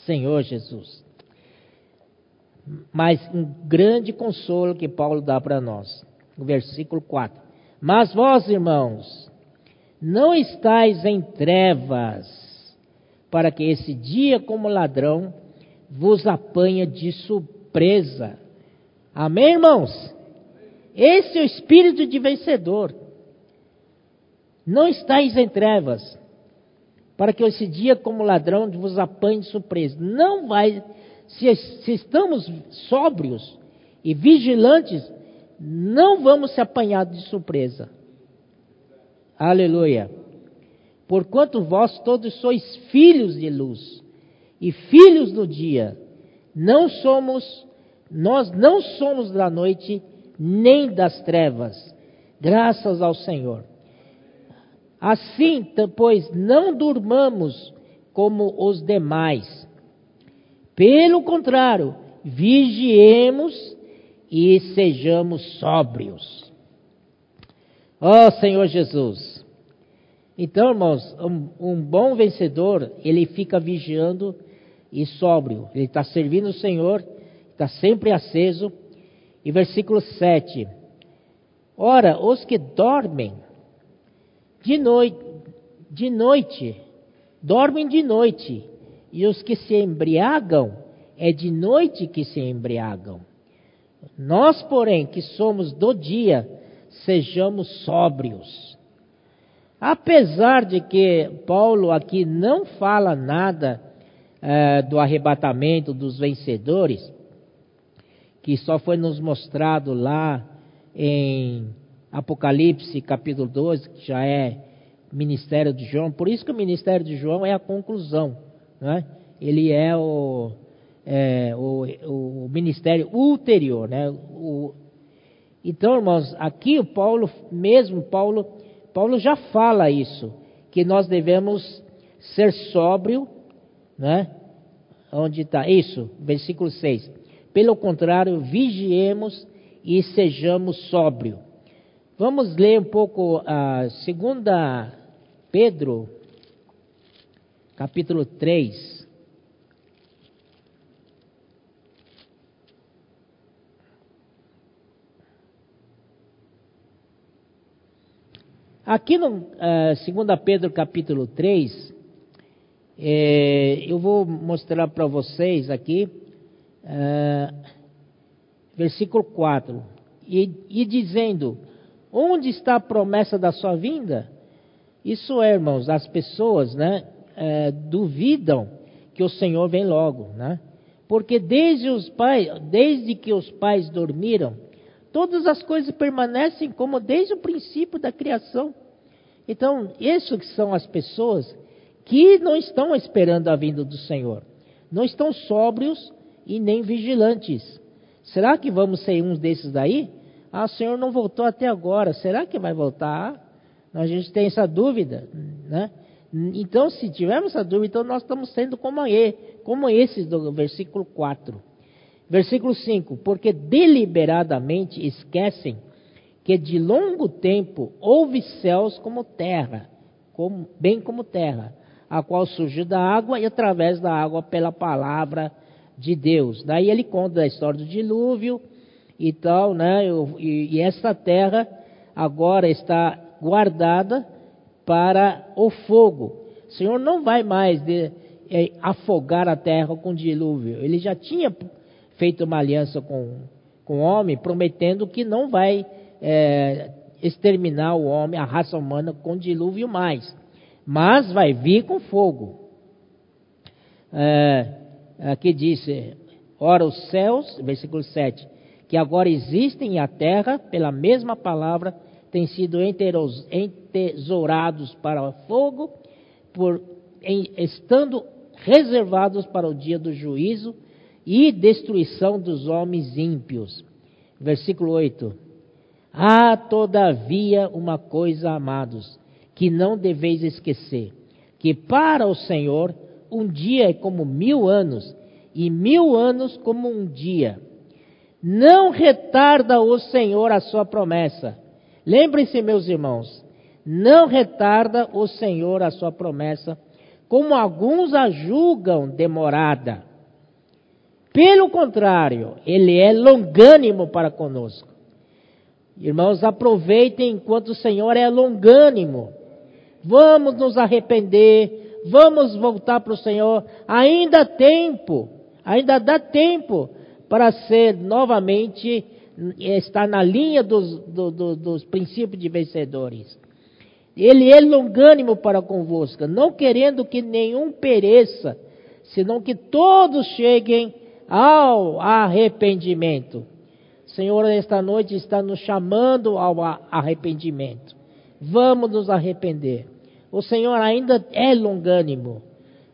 Senhor Jesus. Mas um grande consolo que Paulo dá para nós. Versículo 4. Mas vós, irmãos, não estais em trevas, para que esse dia, como ladrão, vos apanha de surpresa. Amém, irmãos? Esse é o espírito de vencedor. Não estáis em trevas, para que esse dia, como ladrão, vos apanhe de surpresa. Não vai, se, se estamos sóbrios e vigilantes, não vamos ser apanhados de surpresa. Aleluia. Porquanto vós todos sois filhos de luz e filhos do dia, não somos, nós não somos da noite nem das trevas, graças ao Senhor. Assim, pois, não durmamos como os demais. Pelo contrário, vigiemos e sejamos sóbrios. Ó oh, Senhor Jesus. Então, irmãos, um, um, bom vencedor, ele fica vigiando e sóbrio. Ele está servindo o Senhor, está sempre aceso. E versículo 7. Ora, os que dormem de noite, de noite, dormem de noite, e os que se embriagam, é de noite que se embriagam. Nós, porém, que somos do dia, sejamos sóbrios. Apesar de que Paulo aqui não fala nada é, do arrebatamento dos vencedores, que só foi nos mostrado lá em Apocalipse capítulo 12, que já é ministério de João, por isso que o ministério de João é a conclusão, né? ele é o, é, o, o, ministério ulterior. Né? O, então, irmãos, aqui o Paulo, mesmo Paulo, Paulo já fala isso, que nós devemos ser sóbrio, né? Onde está? Isso, versículo 6. Pelo contrário, vigiemos e sejamos sóbrios. Vamos ler um pouco a segunda Pedro, capítulo 3. Aqui no uh, eh, 2 Pedro capítulo 3, é, eu vou mostrar para vocês aqui, uh, versículo 4, e, e dizendo: Onde está a promessa da sua vinda? Isso é, irmãos, as pessoas, né, duvidam que o Senhor vem logo, né? Porque desde os pais, desde que os pais dormiram, todas as coisas permanecem como desde o princípio da criação. Então, isso que são as pessoas que não estão esperando a vinda do Senhor, não estão sóbrios e nem vigilantes. Será que vamos ser um desses daí? Ah, o Senhor não voltou até agora. Será que vai voltar? A gente tem essa dúvida, né? Então, se tivermos essa dúvida, então nós estamos sendo como, ele, como esses do versículo 4. Versículo 5: Porque deliberadamente esquecem que de longo tempo houve céus como terra, como, bem como terra, a qual surgiu da água e através da água pela palavra de Deus. Daí ele conta a história do dilúvio e tal, né? E, e essa terra agora está guardada para o fogo. O Senhor não vai mais de, é, afogar a terra com dilúvio. Ele já tinha feito uma aliança com, com o homem, prometendo que não vai é, exterminar o homem, a raça humana, com dilúvio mais. Mas vai vir com fogo. É, aqui diz: ora os céus, versículo 7, que agora existem a terra, pela mesma palavra, têm sido entesourados para fogo, por, em, estando reservados para o dia do juízo e destruição dos homens ímpios. Versículo 8. Há, todavia, uma coisa, amados, que não deveis esquecer: que para o Senhor um dia é como mil anos, e mil anos como um dia. Não retarda o Senhor a sua promessa, Lembrem-se, meus irmãos, não retarda o Senhor a sua promessa, como alguns a julgam demorada. Pelo contrário, ele é longânimo para conosco. Irmãos, aproveitem enquanto o Senhor é longânimo. Vamos nos arrepender, vamos voltar para o Senhor. Ainda há tempo, ainda dá tempo para ser novamente está na linha dos, do, do, dos princípios de vencedores. Ele é longânimo para convosco, não querendo que nenhum pereça, senão que todos cheguem ao arrependimento. Senhor, esta noite está nos chamando ao arrependimento. Vamos nos arrepender. O Senhor ainda é longânimo.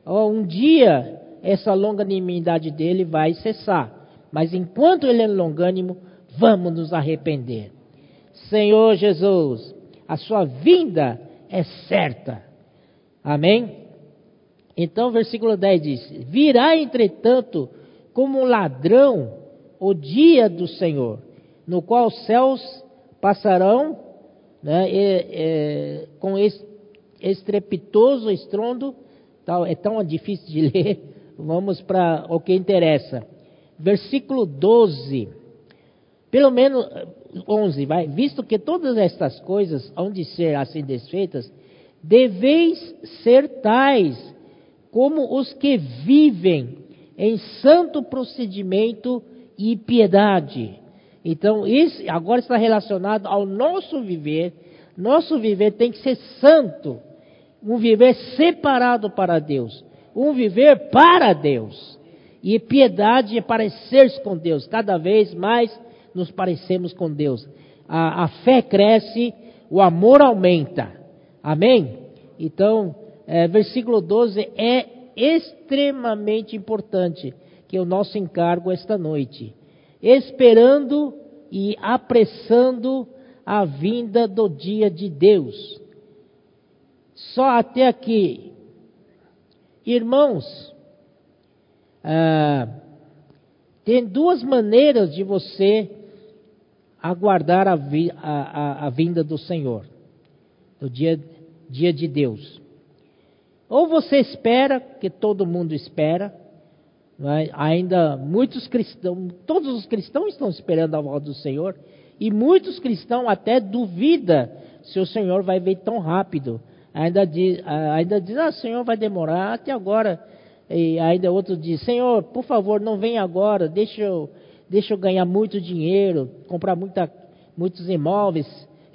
Um dia essa longanimidade dele vai cessar. Mas enquanto ele é longânimo, vamos nos arrepender. Senhor Jesus, a sua vinda é certa. Amém? Então, versículo 10 diz: Virá, entretanto, como um ladrão o dia do Senhor, no qual os céus passarão né, e, e, com estrepitoso estrondo, tal, é tão difícil de ler, vamos para o que interessa. Versículo 12. Pelo menos 11, vai. Visto que todas estas coisas hão de ser assim desfeitas, deveis ser tais como os que vivem em santo procedimento e piedade. Então, isso agora está relacionado ao nosso viver. Nosso viver tem que ser santo, um viver separado para Deus, um viver para Deus. E piedade é parecer-se com Deus. Cada vez mais nos parecemos com Deus. A, a fé cresce, o amor aumenta. Amém? Então, é, versículo 12 é extremamente importante, que é o nosso encargo esta noite. Esperando e apressando a vinda do dia de Deus. Só até aqui. Irmãos, ah, tem duas maneiras de você aguardar a, vi, a, a, a vinda do Senhor, do dia, dia de Deus. Ou você espera, que todo mundo espera, é? ainda muitos cristãos, todos os cristãos estão esperando a volta do Senhor, e muitos cristãos até duvidam se o Senhor vai vir tão rápido. Ainda diz, ainda diz, ah, o Senhor vai demorar até agora. E ainda outro diz, Senhor, por favor, não venha agora, deixa eu, deixa eu ganhar muito dinheiro, comprar muita, muitos imóveis,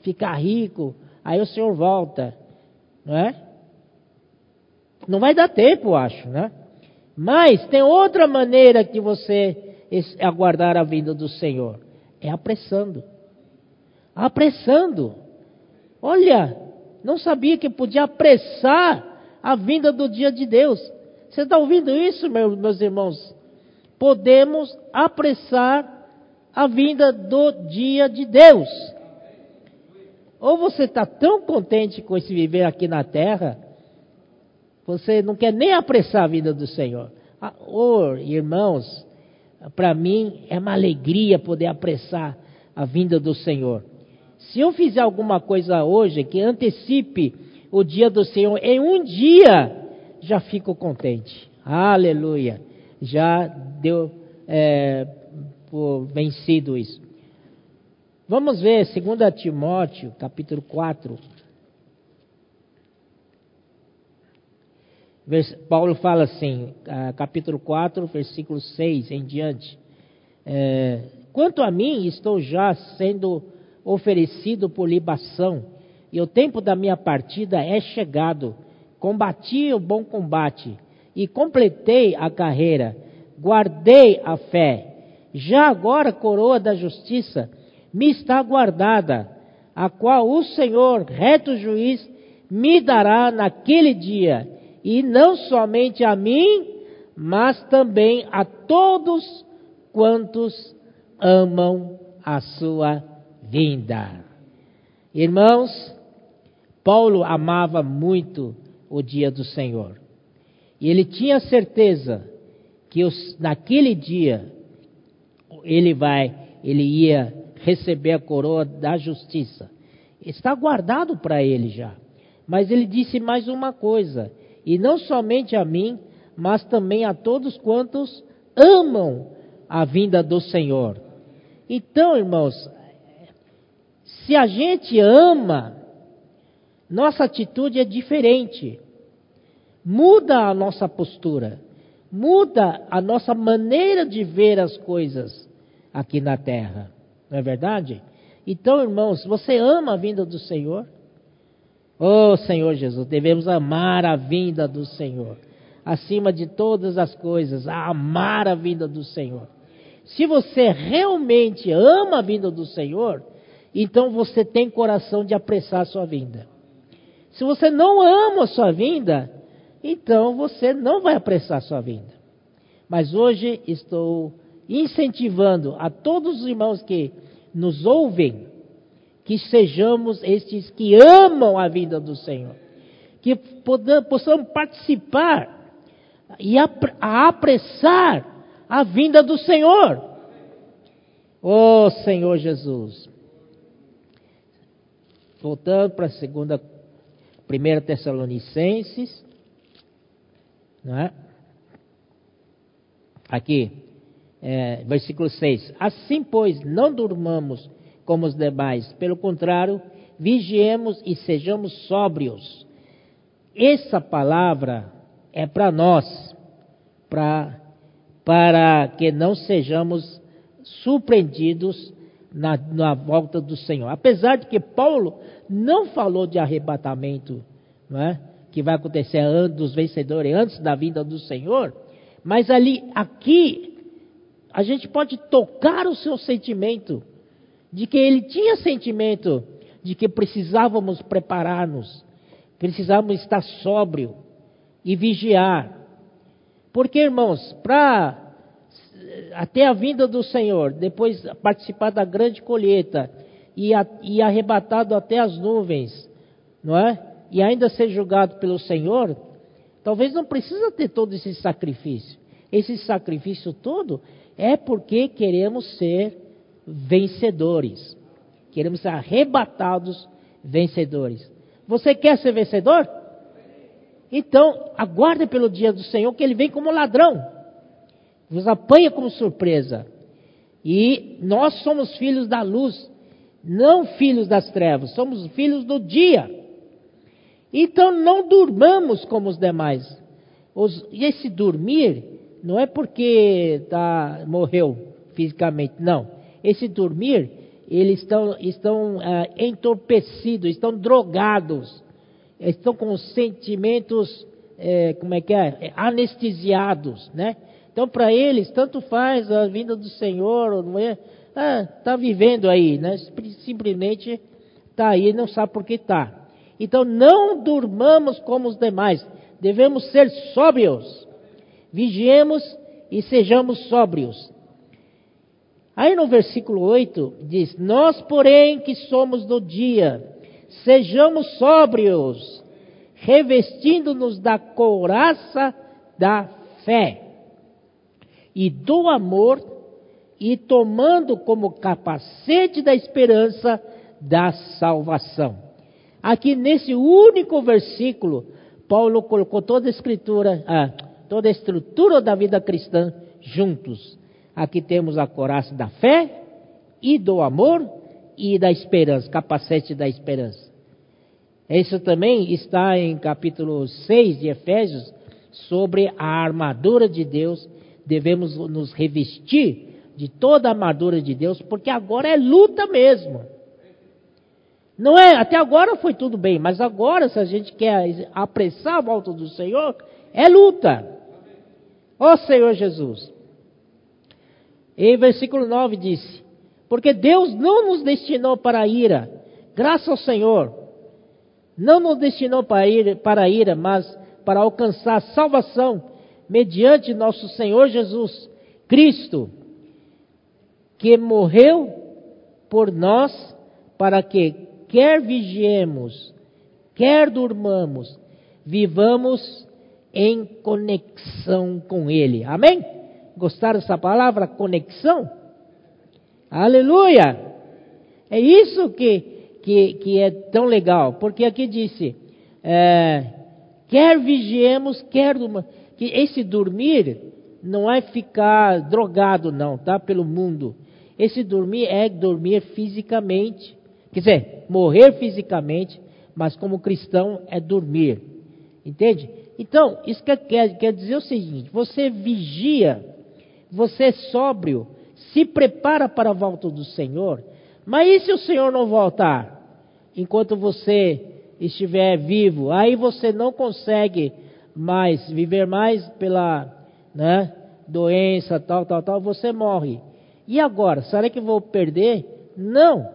ficar rico, aí o Senhor volta, não é? Não vai dar tempo, acho, né? Mas tem outra maneira que você aguardar a vinda do Senhor, é apressando. Apressando. Olha, não sabia que podia apressar a vinda do dia de Deus. Você está ouvindo isso, meus irmãos? Podemos apressar a vinda do dia de Deus. Ou você está tão contente com esse viver aqui na terra, você não quer nem apressar a vinda do Senhor. Oh, irmãos, para mim é uma alegria poder apressar a vinda do Senhor. Se eu fizer alguma coisa hoje que antecipe o dia do Senhor em um dia, já fico contente. Aleluia. Já deu é, vencido isso. Vamos ver 2 Timóteo, capítulo 4. Paulo fala assim, capítulo 4, versículo 6 em diante. É, Quanto a mim, estou já sendo oferecido por libação, e o tempo da minha partida é chegado. Combati o bom combate e completei a carreira, guardei a fé. Já agora a coroa da justiça me está guardada, a qual o Senhor, reto juiz, me dará naquele dia, e não somente a mim, mas também a todos quantos amam a sua vinda. Irmãos, Paulo amava muito o dia do Senhor. E ele tinha certeza que os, naquele dia ele vai, ele ia receber a coroa da justiça. Está guardado para ele já. Mas ele disse mais uma coisa, e não somente a mim, mas também a todos quantos amam a vinda do Senhor. Então, irmãos, se a gente ama nossa atitude é diferente. Muda a nossa postura. Muda a nossa maneira de ver as coisas aqui na terra. Não é verdade? Então, irmãos, você ama a vinda do Senhor? Oh, Senhor Jesus, devemos amar a vinda do Senhor. Acima de todas as coisas, amar a vinda do Senhor. Se você realmente ama a vinda do Senhor, então você tem coração de apressar a sua vinda. Se você não ama a sua vinda, então você não vai apressar a sua vinda. Mas hoje estou incentivando a todos os irmãos que nos ouvem que sejamos estes que amam a vinda do Senhor, que possamos participar e apressar a vinda do Senhor. Oh Senhor Jesus. Voltando para a segunda 1 Tessalonicenses, não é? aqui, é, versículo 6. Assim, pois, não durmamos como os demais, pelo contrário, vigiemos e sejamos sóbrios. Essa palavra é para nós, pra, para que não sejamos surpreendidos na, na volta do Senhor. Apesar de que Paulo não falou de arrebatamento, é? que vai acontecer antes dos vencedores, antes da vinda do Senhor, mas ali, aqui, a gente pode tocar o seu sentimento de que ele tinha sentimento de que precisávamos preparar-nos, precisávamos estar sóbrio e vigiar. Porque, irmãos, para até a vinda do Senhor, depois participar da grande colheita e, a, e arrebatado até as nuvens, não é? E ainda ser julgado pelo Senhor, talvez não precisa ter todo esse sacrifício. Esse sacrifício todo é porque queremos ser vencedores. Queremos ser arrebatados vencedores. Você quer ser vencedor? Então, aguarde pelo dia do Senhor, que ele vem como ladrão. Nos apanha como surpresa. E nós somos filhos da luz, não filhos das trevas, somos filhos do dia. Então não durmamos como os demais. Os, e esse dormir não é porque tá, morreu fisicamente, não. Esse dormir, eles estão, estão uh, entorpecidos, estão drogados, estão com sentimentos, é, como é que é? é anestesiados, né? Então, para eles, tanto faz a vinda do Senhor, não é? Ah, tá vivendo aí, né? Simplesmente está aí, não sabe por que está. Então, não durmamos como os demais, devemos ser sóbrios. Vigiemos e sejamos sóbrios. Aí no versículo 8 diz: Nós, porém, que somos do dia, sejamos sóbrios, revestindo-nos da couraça da fé e do amor, e tomando como capacete da esperança da salvação. Aqui nesse único versículo, Paulo colocou toda a escritura, ah, toda a estrutura da vida cristã juntos. Aqui temos a coraça da fé e do amor e da esperança, capacete da esperança. Isso também está em capítulo 6 de Efésios, sobre a armadura de Deus. Devemos nos revestir de toda a armadura de Deus, porque agora é luta mesmo. Não é, até agora foi tudo bem, mas agora se a gente quer apressar a volta do Senhor, é luta. Ó Senhor Jesus. E versículo 9 disse: Porque Deus não nos destinou para a ira, graças ao Senhor. Não nos destinou para a ira, para a ira mas para alcançar salvação mediante nosso Senhor Jesus Cristo, que morreu por nós para que quer vigiemos, quer durmamos, vivamos em conexão com Ele. Amém? Gostaram dessa palavra? Conexão? Aleluia! É isso que, que, que é tão legal, porque aqui disse: é, quer vigiemos, quer que esse dormir não é ficar drogado, não, tá? Pelo mundo. Esse dormir é dormir fisicamente, quer dizer, morrer fisicamente, mas como cristão é dormir, entende? Então, isso quer, quer, quer dizer o seguinte: você vigia você é sóbrio, se prepara para a volta do Senhor. Mas e se o Senhor não voltar? Enquanto você estiver vivo, aí você não consegue mais viver mais pela né, doença, tal, tal, tal, você morre. E agora? Será que vou perder? Não.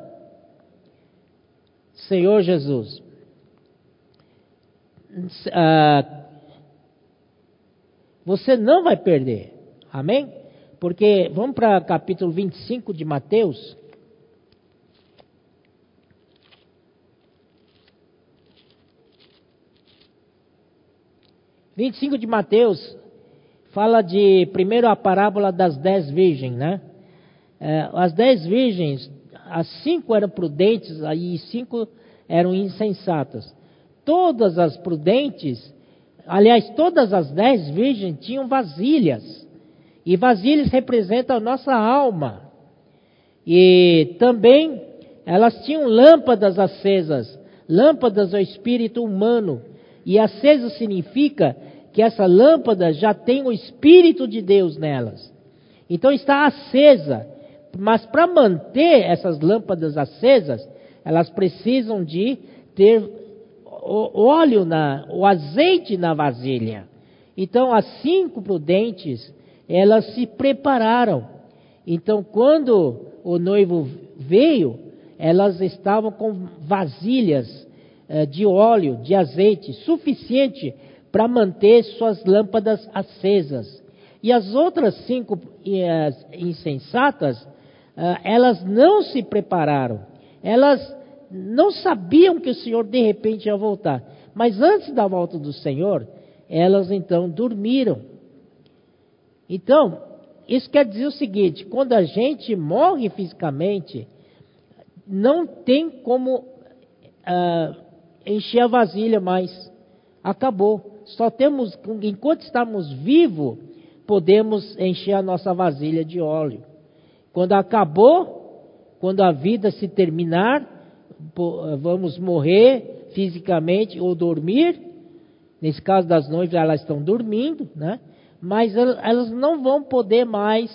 Senhor Jesus, ah, você não vai perder. Amém? Porque vamos para capítulo 25 de Mateus. Vinte e cinco de Mateus fala de primeiro a parábola das dez virgens, né? É, as dez virgens, as cinco eram prudentes e cinco eram insensatas. Todas as prudentes, aliás, todas as dez virgens tinham vasilhas E vasilhas representam a nossa alma. E também elas tinham lâmpadas acesas, lâmpadas ao espírito humano. E aceso significa que essa lâmpada já tem o espírito de Deus nelas. Então está acesa. Mas para manter essas lâmpadas acesas, elas precisam de ter óleo, na, o azeite na vasilha. Então as cinco prudentes, elas se prepararam. Então quando o noivo veio, elas estavam com vasilhas eh, de óleo, de azeite, suficiente para manter suas lâmpadas acesas. E as outras cinco eh, insensatas, eh, elas não se prepararam. Elas não sabiam que o Senhor de repente ia voltar. Mas antes da volta do Senhor, elas então dormiram. Então, isso quer dizer o seguinte: quando a gente morre fisicamente, não tem como uh, encher a vasilha mais. Acabou. Só temos, enquanto estamos vivos, podemos encher a nossa vasilha de óleo. Quando acabou, quando a vida se terminar, vamos morrer fisicamente ou dormir. Nesse caso das noivas, elas estão dormindo, né? Mas elas não vão poder mais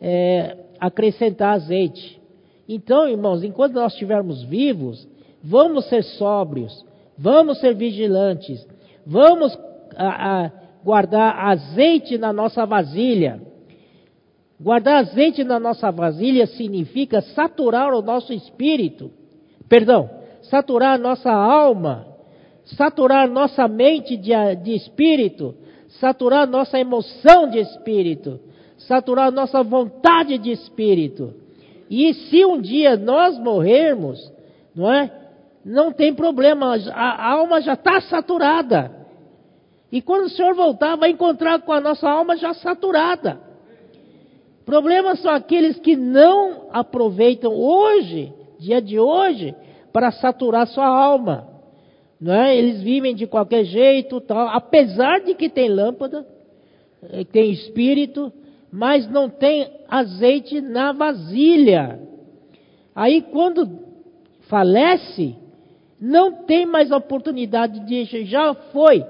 é, acrescentar azeite. Então, irmãos, enquanto nós estivermos vivos, vamos ser sóbrios, vamos ser vigilantes, vamos a, a, guardar azeite na nossa vasilha. Guardar azeite na nossa vasilha significa saturar o nosso espírito perdão, saturar nossa alma, saturar nossa mente de, de espírito, saturar nossa emoção de espírito, saturar nossa vontade de espírito. E se um dia nós morrermos, não é? Não tem problema, a alma já está saturada. E quando o Senhor voltar, vai encontrar com a nossa alma já saturada. Problemas são aqueles que não aproveitam hoje, dia de hoje, para saturar sua alma. Não é? Eles vivem de qualquer jeito, tal, apesar de que tem lâmpada, eh, tem espírito, mas não tem azeite na vasilha. Aí quando falece, não tem mais oportunidade de já foi,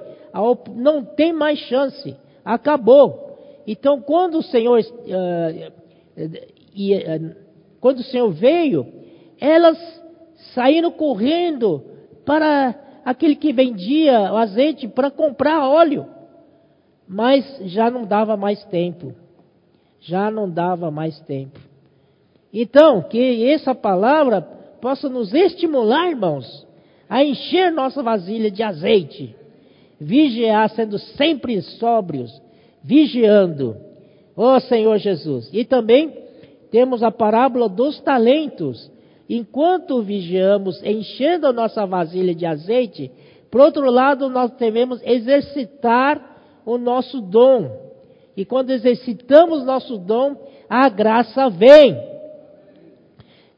não tem mais chance, acabou. Então quando o Senhor uh, uh, quando o Senhor veio, elas saíram correndo para aquele que vendia o azeite para comprar óleo. Mas já não dava mais tempo. Já não dava mais tempo. Então, que essa palavra possa nos estimular, irmãos, a encher nossa vasilha de azeite. Vigiar, sendo sempre sóbrios, vigiando. Ó oh, Senhor Jesus. E também temos a parábola dos talentos enquanto vigiamos, enchendo a nossa vasilha de azeite, por outro lado, nós devemos exercitar o nosso dom. E quando exercitamos nosso dom, a graça vem.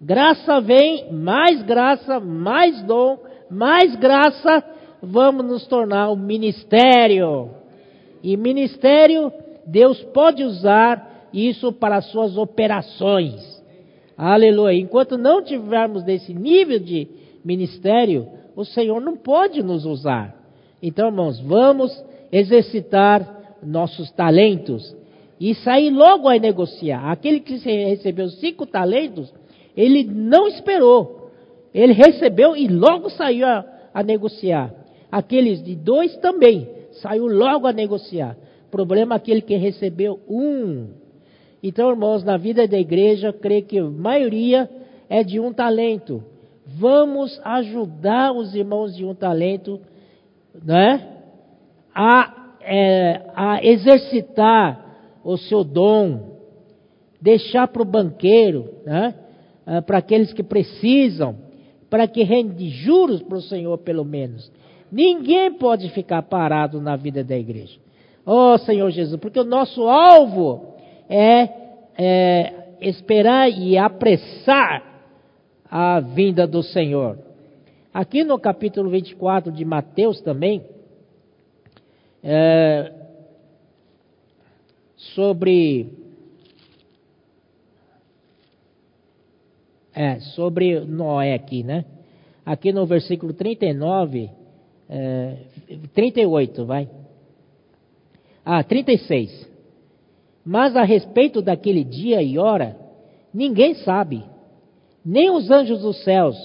Graça vem, mais graça, mais dom, mais graça, vamos nos tornar um ministério. E ministério, Deus pode usar isso para suas operações. Aleluia. Enquanto não tivermos desse nível de ministério, o Senhor não pode nos usar. Então, irmãos, vamos exercitar nossos talentos e sair logo a negociar. Aquele que recebeu cinco talentos, ele não esperou. Ele recebeu e logo saiu a, a negociar. Aqueles de dois também, saiu logo a negociar. Problema é aquele que recebeu um então, irmãos, na vida da igreja, creio que a maioria é de um talento. Vamos ajudar os irmãos de um talento, né? A, é, a exercitar o seu dom, deixar para o banqueiro, né? É, para aqueles que precisam, para que rende juros para o Senhor, pelo menos. Ninguém pode ficar parado na vida da igreja. Oh, Senhor Jesus, porque o nosso alvo é, é esperar e apressar a vinda do Senhor. Aqui no capítulo 24 de Mateus também, é, sobre é, sobre Noé aqui, né? Aqui no versículo 39, é, 38, vai. Ah, 36. Mas a respeito daquele dia e hora, ninguém sabe, nem os anjos dos céus,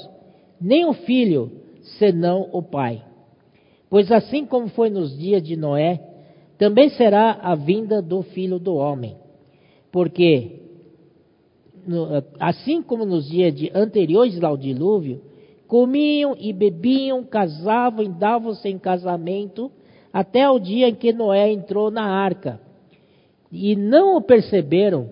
nem o filho, senão o Pai. Pois assim como foi nos dias de Noé, também será a vinda do filho do homem. Porque, assim como nos dias anteriores ao dilúvio, comiam e bebiam, casavam e davam-se em casamento, até o dia em que Noé entrou na arca. E não o perceberam,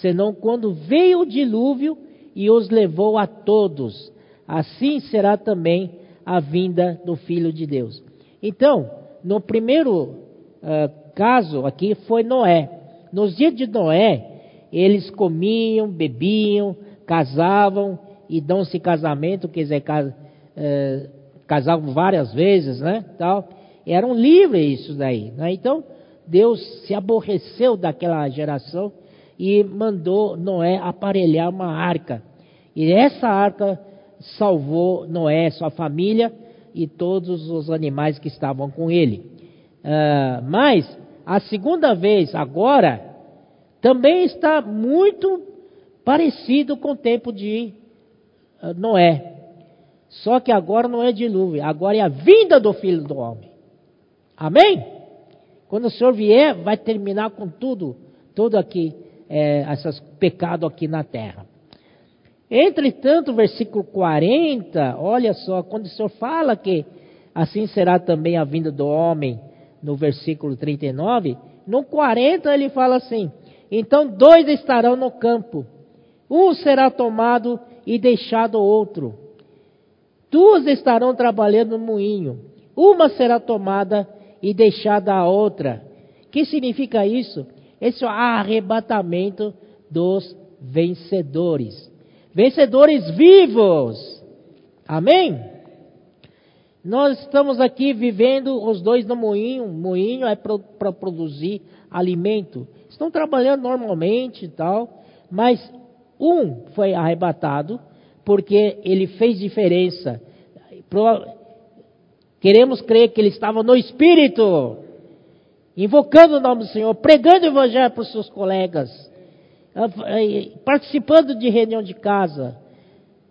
senão quando veio o dilúvio e os levou a todos. Assim será também a vinda do Filho de Deus. Então, no primeiro uh, caso aqui foi Noé. Nos dias de Noé, eles comiam, bebiam, casavam e dão-se casamento, quer dizer, cas, uh, casavam várias vezes, né? Tal. Eram livres isso daí. Né? Então, Deus se aborreceu daquela geração e mandou Noé aparelhar uma arca. E essa arca salvou Noé, sua família e todos os animais que estavam com ele. Uh, mas a segunda vez, agora, também está muito parecido com o tempo de uh, Noé. Só que agora não é dilúvio, agora é a vinda do Filho do Homem. Amém? Quando o Senhor vier, vai terminar com tudo, tudo aqui, é, esses pecados aqui na terra. Entretanto, versículo 40, olha só, quando o Senhor fala que assim será também a vinda do homem, no versículo 39, no 40 ele fala assim: então dois estarão no campo, um será tomado e deixado outro, duas estarão trabalhando no moinho, uma será tomada e deixada a outra. Que significa isso? Esse é o arrebatamento dos vencedores. Vencedores vivos. Amém? Nós estamos aqui vivendo os dois no moinho. Moinho é para produzir alimento. Estão trabalhando normalmente e tal, mas um foi arrebatado porque ele fez diferença. Queremos crer que ele estava no Espírito, invocando o nome do Senhor, pregando o Evangelho para os seus colegas, participando de reunião de casa,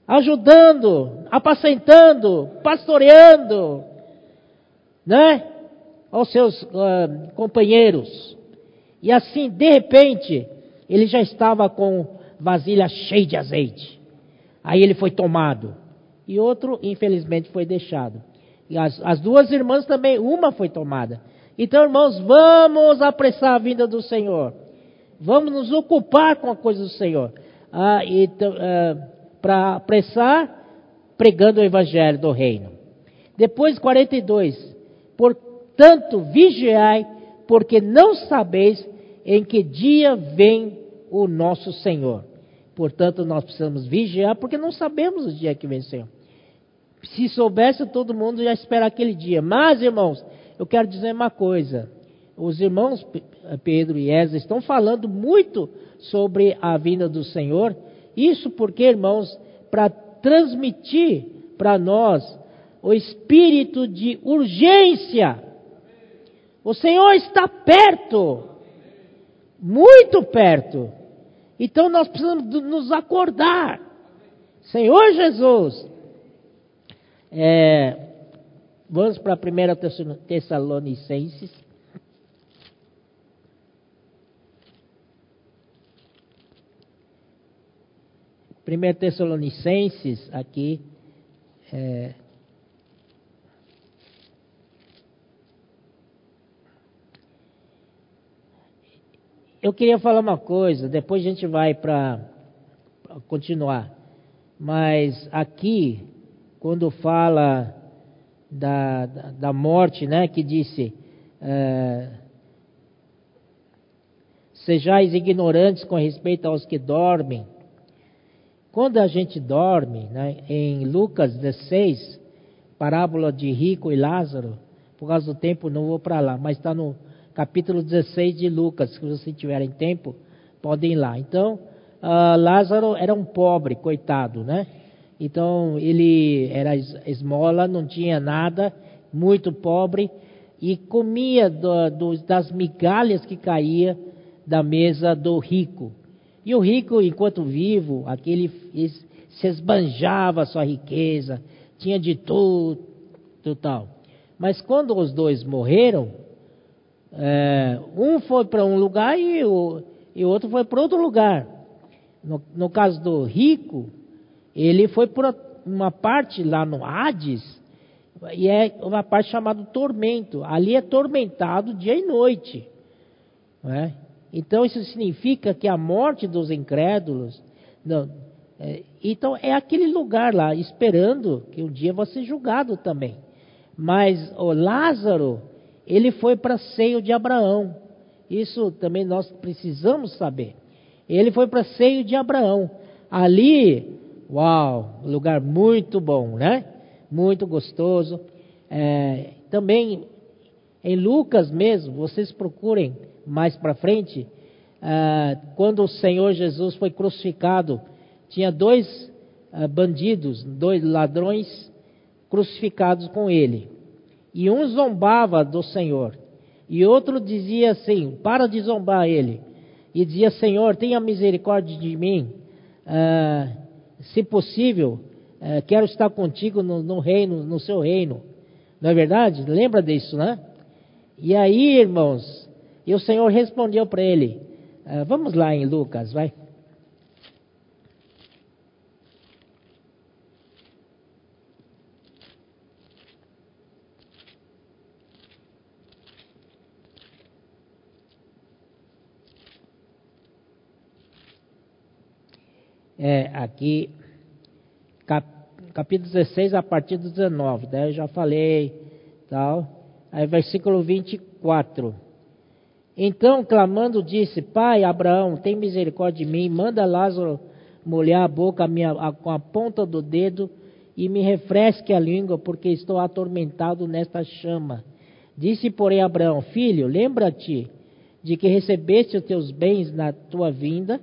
ajudando, apacentando, pastoreando, né? Aos seus uh, companheiros. E assim, de repente, ele já estava com vasilha cheia de azeite. Aí ele foi tomado. E outro, infelizmente, foi deixado. E as, as duas irmãs também, uma foi tomada. Então, irmãos, vamos apressar a vinda do Senhor. Vamos nos ocupar com a coisa do Senhor. Ah, ah, Para apressar, pregando o Evangelho do Reino. Depois, 42. Portanto, vigiai, porque não sabeis em que dia vem o nosso Senhor. Portanto, nós precisamos vigiar, porque não sabemos o dia que vem o Senhor. Se soubesse, todo mundo já espera aquele dia. Mas, irmãos, eu quero dizer uma coisa. Os irmãos Pedro e Ezra estão falando muito sobre a vinda do Senhor. Isso porque, irmãos, para transmitir para nós o espírito de urgência. O Senhor está perto, muito perto. Então nós precisamos nos acordar. Senhor Jesus, é, vamos para a primeira Tessalonicenses. Primeira Tessalonicenses, aqui. É, eu queria falar uma coisa, depois a gente vai para continuar. Mas aqui quando fala da, da, morte, né, que disse: é, Sejais ignorantes com respeito aos que dormem. Quando a gente dorme, né, em Lucas 16, parábola de rico e Lázaro, por causa do tempo não vou para lá, mas está no capítulo 16 de Lucas, se vocês tiverem tempo, podem ir lá. Então, uh, Lázaro era um pobre, coitado, né? Então ele era esmola, não tinha nada, muito pobre e comia do, do, das migalhas que caía da mesa do rico. E o rico, enquanto vivo, aquele se esbanjava sua riqueza, tinha de tudo, tudo tal. Mas quando os dois morreram, é, um foi para um lugar e o, e outro foi para outro lugar. No, no, caso do rico, ele foi para uma parte lá no Hades, e é uma parte chamada tormento. Ali é tormentado dia e noite. É? Então isso significa que a morte dos incrédulos. Não, é, então é aquele lugar lá, esperando que um dia vai ser julgado também. Mas o Lázaro, ele foi para seio de Abraão. Isso também nós precisamos saber. Ele foi para seio de Abraão. Ali, uau, lugar muito bom, né? Muito gostoso. É, também em Lucas mesmo, vocês procurem mais para frente, é, quando o Senhor Jesus foi crucificado, tinha dois é, bandidos, dois ladrões crucificados com ele. E um zombava do Senhor, e outro dizia assim: para de zombar ele. E dizia: Senhor, tenha misericórdia de mim. Uh, se possível, uh, quero estar contigo no, no, reino, no seu reino. Não é verdade? Lembra disso, né? E aí, irmãos, e o Senhor respondeu para ele: uh, Vamos lá em Lucas, vai. é, aqui, capítulo 16, a partir do 19, daí eu já falei, tal. Aí, versículo 24. Então, clamando, disse: Pai Abraão, tem misericórdia de mim, manda Lázaro molhar a boca minha, a, com a ponta do dedo e me refresque a língua, porque estou atormentado nesta chama. Disse, porém, Abraão: Filho, lembra-te de que recebeste os teus bens na tua vinda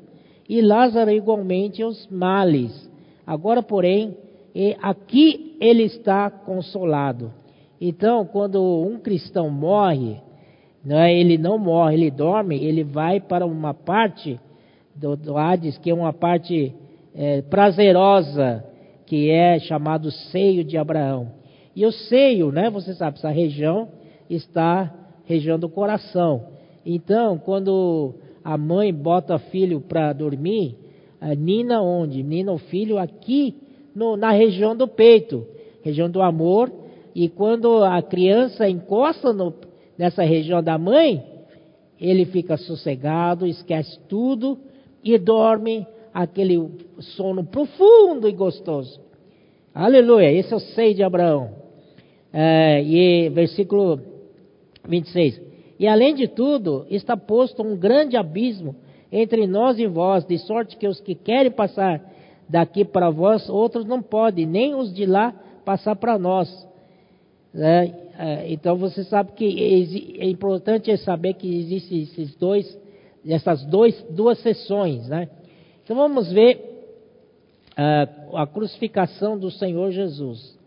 e Lázaro igualmente os males. Agora, porém, aqui ele está consolado. Então, quando um cristão morre, é, ele não morre, ele dorme, ele vai para uma parte do, do Hades, que é uma parte é, prazerosa, que é chamado seio de Abraão. E o seio, né, você sabe, essa região está região do coração. Então, quando a mãe bota filho para dormir, nina onde? Nina o filho aqui no, na região do peito, região do amor. E quando a criança encosta no, nessa região da mãe, ele fica sossegado, esquece tudo e dorme aquele sono profundo e gostoso. Aleluia, esse é o seio de Abraão. É, e versículo 26. E além de tudo, está posto um grande abismo entre nós e vós, de sorte que os que querem passar daqui para vós, outros não podem, nem os de lá passar para nós. É, é, então você sabe que é importante saber que existem esses dois, essas dois, duas sessões, né? Então vamos ver uh, a crucificação do Senhor Jesus.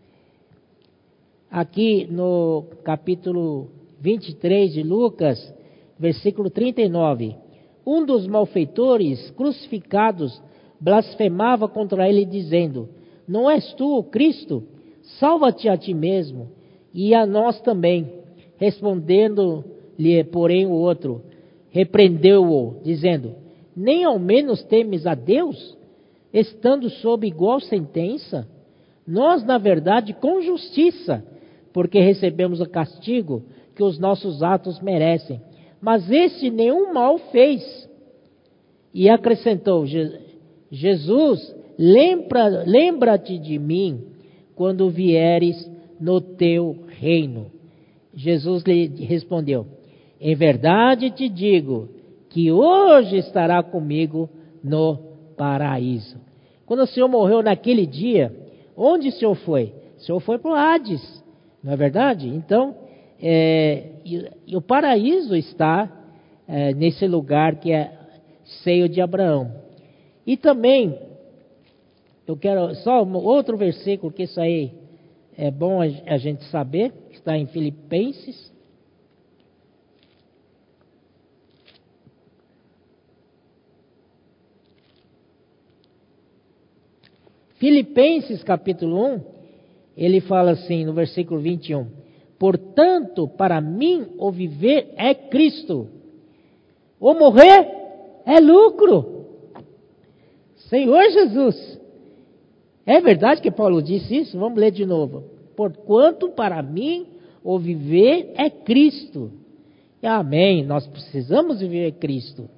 Aqui no capítulo 23 de Lucas, versículo 39. Um dos malfeitores crucificados blasfemava contra ele, dizendo: Não és tu o Cristo? Salva-te a ti mesmo e a nós também. Respondendo-lhe, porém, o outro, repreendeu-o, dizendo: Nem ao menos temes a Deus, estando sob igual sentença? Nós, na verdade, com justiça, porque recebemos o castigo que os nossos atos merecem. Mas este nenhum mal fez. E acrescentou: Jesus, lembra-te lembra de mim quando vieres no teu reino. Jesus lhe respondeu: Em verdade te digo que hoje estará comigo no paraíso. Quando o Senhor morreu naquele dia, onde o Senhor foi? O Senhor foi para o Hades, não é verdade? Então, é, e, e, o paraíso está é, nesse lugar que é seio de Abraão. E também, eu quero só um outro versículo, que isso aí é bom a gente saber, está em Filipenses. Filipenses capítulo 1, ele fala assim no versículo 21: Portanto, para mim o viver é Cristo, o morrer é lucro. Senhor Jesus, é verdade que Paulo disse isso? Vamos ler de novo. Porquanto para mim o viver é Cristo. Amém. Nós precisamos viver Cristo.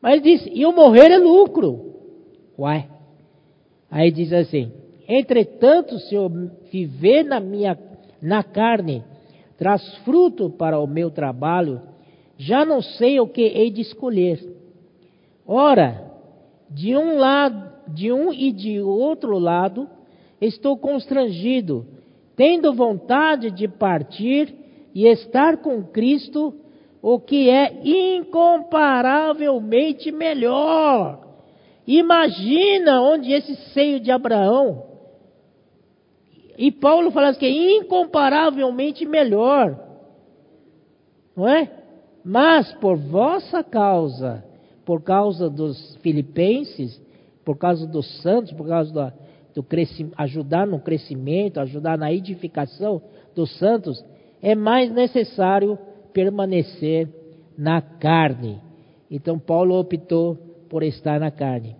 Mas ele diz, e o morrer é lucro. Uai. Aí diz assim: Entretanto, se eu viver na minha na carne, traz fruto para o meu trabalho, já não sei o que hei de escolher. Ora, de um lado, de um e de outro lado, estou constrangido, tendo vontade de partir e estar com Cristo, o que é incomparavelmente melhor. Imagina onde esse seio de Abraão. E Paulo fala que é incomparavelmente melhor. Não é? Mas por vossa causa, por causa dos filipenses, por causa dos santos, por causa do, do ajudar no crescimento, ajudar na edificação dos santos, é mais necessário permanecer na carne. Então Paulo optou por estar na carne.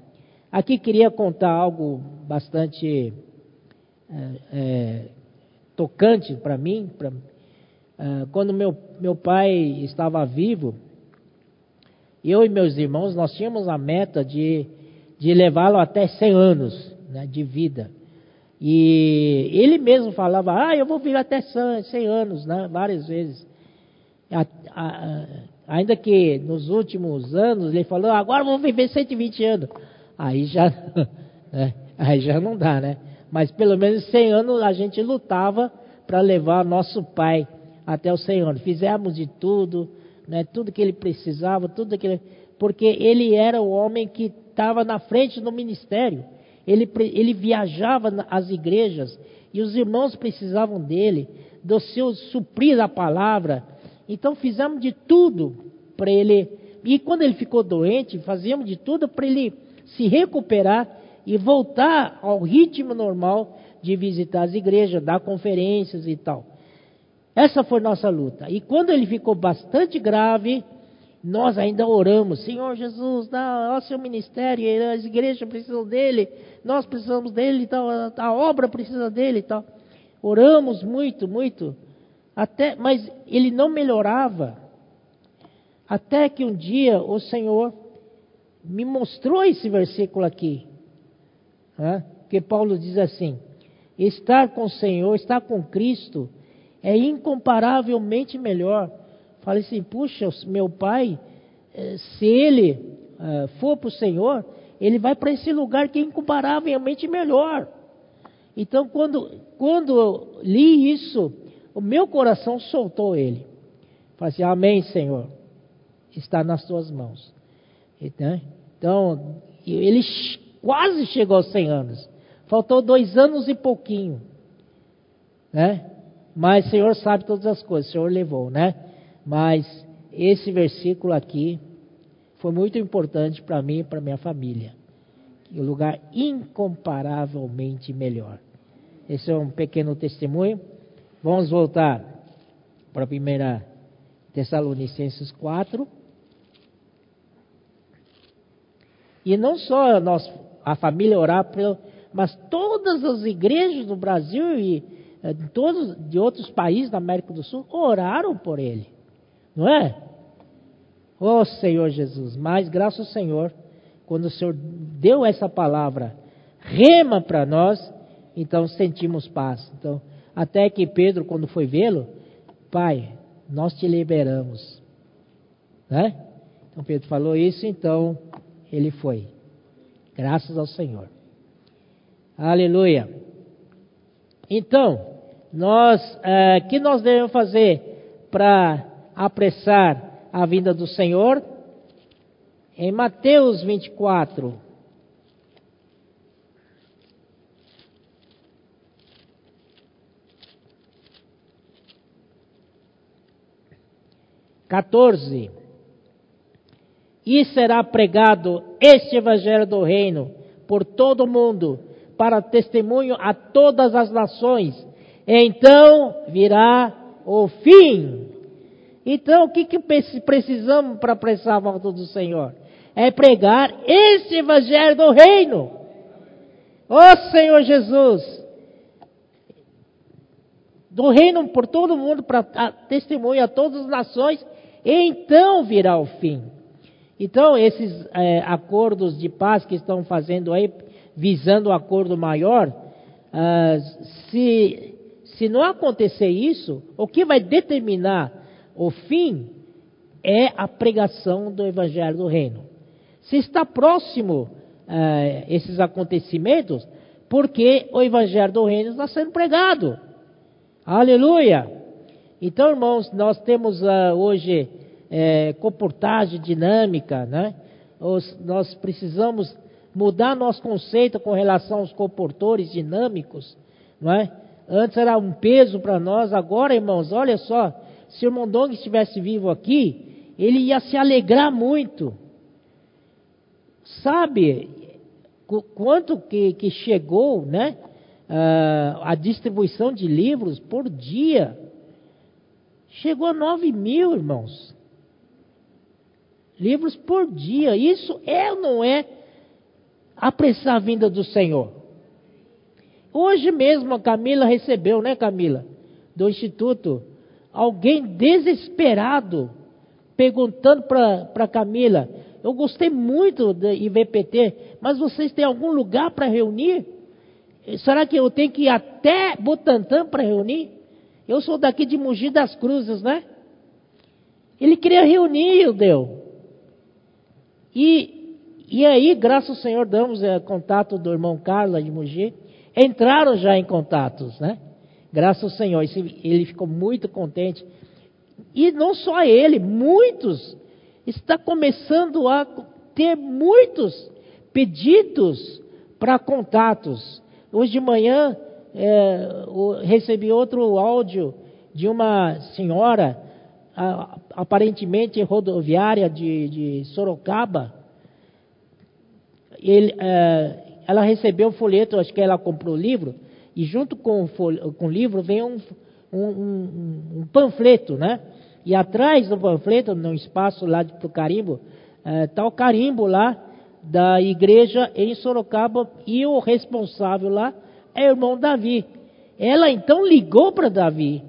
Aqui queria contar algo bastante é, é, tocante para mim. Pra, é, quando meu, meu pai estava vivo, eu e meus irmãos, nós tínhamos a meta de, de levá-lo até 100 anos né, de vida. E ele mesmo falava, ah, eu vou viver até 100 anos, né, várias vezes. A, a, ainda que nos últimos anos ele falou, agora vou viver 120 anos aí já, né? aí já não dá, né? Mas pelo menos 100 anos a gente lutava para levar nosso pai até 100 anos. Fizemos de tudo, né? tudo que ele precisava, tudo que porque ele era o homem que estava na frente do ministério. Ele, ele viajava às igrejas e os irmãos precisavam dele, do seu suprir a palavra. Então fizemos de tudo para ele. E quando ele ficou doente, fazíamos de tudo para ele se recuperar e voltar ao ritmo normal de visitar as igrejas, dar conferências e tal. Essa foi nossa luta. E quando ele ficou bastante grave, nós ainda oramos, Senhor Jesus, dá ao seu ministério, as igrejas precisam dele, nós precisamos dele tal, a obra precisa dele e tal. Oramos muito, muito, até, mas ele não melhorava. Até que um dia o Senhor me mostrou esse versículo aqui. Né? Que Paulo diz assim: estar com o Senhor, estar com Cristo, é incomparavelmente melhor. Falei assim, puxa, meu pai, eh, se ele uh, for para o Senhor, ele vai para esse lugar que é incomparavelmente melhor. Então, quando, quando eu li isso, o meu coração soltou ele. Falei assim, amém, Senhor, está nas tuas mãos. Né? Então, ele quase chegou aos 100 anos. Faltou dois anos e pouquinho. Né? Mas o Senhor sabe todas as coisas, o Senhor levou, né? Mas esse versículo aqui foi muito importante para mim e para minha família. Um lugar incomparavelmente melhor. Esse é um pequeno testemunho. Vamos voltar para a primeira Tessalonicenses 4. E não só nós, a família orar, mas todas as igrejas do Brasil e eh, todos de outros países da América do Sul oraram por ele. Não é? Oh Senhor Jesus, mas graças ao Senhor, quando o Senhor deu essa palavra, rema para nós, então sentimos paz. Então, até que Pedro, quando foi vê-lo, Pai, nós te liberamos. Né? Então Pedro falou isso, então ele foi. Graças ao Senhor. Aleluia. Então, nós, é, que nós devemos fazer para apressar a vinda do Senhor? Em Mateus 24. Quatorze. E será pregado este evangelho do reino por todo o mundo, para testemunho a todas as nações. Então virá o fim. Então, o que, que precisamos para apressar a volta do Senhor? É pregar esse evangelho do reino. Ó oh, Senhor Jesus! Do reino por todo mundo, para testemunho a todas as nações, então virá o fim. Então, esses é, acordos de paz que estão fazendo aí, visando o um acordo maior, ah, se, se não acontecer isso, o que vai determinar o fim é a pregação do Evangelho do Reino. Se está próximo uh, esses acontecimentos, porque o Evangelho do Reino está sendo pregado. Aleluia! Então, irmãos, nós temos uh, hoje é, comportagem dinâmica, né? Os, nós precisamos mudar nosso conceito com relação aos comportores dinâmicos, não é? Antes era um peso para nós, agora, irmãos, olha só, se o irmão Dong estivesse vivo aqui, ele ia se alegrar muito. Sabe quanto que, que chegou, né? Uh, a distribuição de livros por dia. Chegou a 9 mil, irmãos. Livros por dia. Isso é ou não é apressar a vinda do Senhor? Hoje mesmo a Camila recebeu, né, Camila? Do Instituto alguém desesperado perguntando para Camila: Eu gostei muito do IVPT, mas vocês têm algum lugar para reunir? Será que eu tenho que ir até Butantã para reunir? Eu sou daqui de Mogi das Cruzes, né? Ele queria reunir, o deu. E, e aí, graças ao Senhor, damos é, contato do irmão Carlos de Mogi. Entraram já em contatos, né? Graças ao Senhor. Ele ficou muito contente. E não só ele, muitos está começando a ter muitos pedidos para contatos. Hoje de manhã é, recebi outro áudio de uma senhora, aparentemente rodoviária de, de Sorocaba. Ele, é, ela recebeu o folheto, acho que ela comprou o livro, e junto com o, com o livro vem um, um, um, um, panfleto, né? E atrás do panfleto, no espaço lá para o carimbo, está eh, o carimbo lá da igreja em Sorocaba e o responsável lá é o irmão Davi. Ela então ligou para Davi,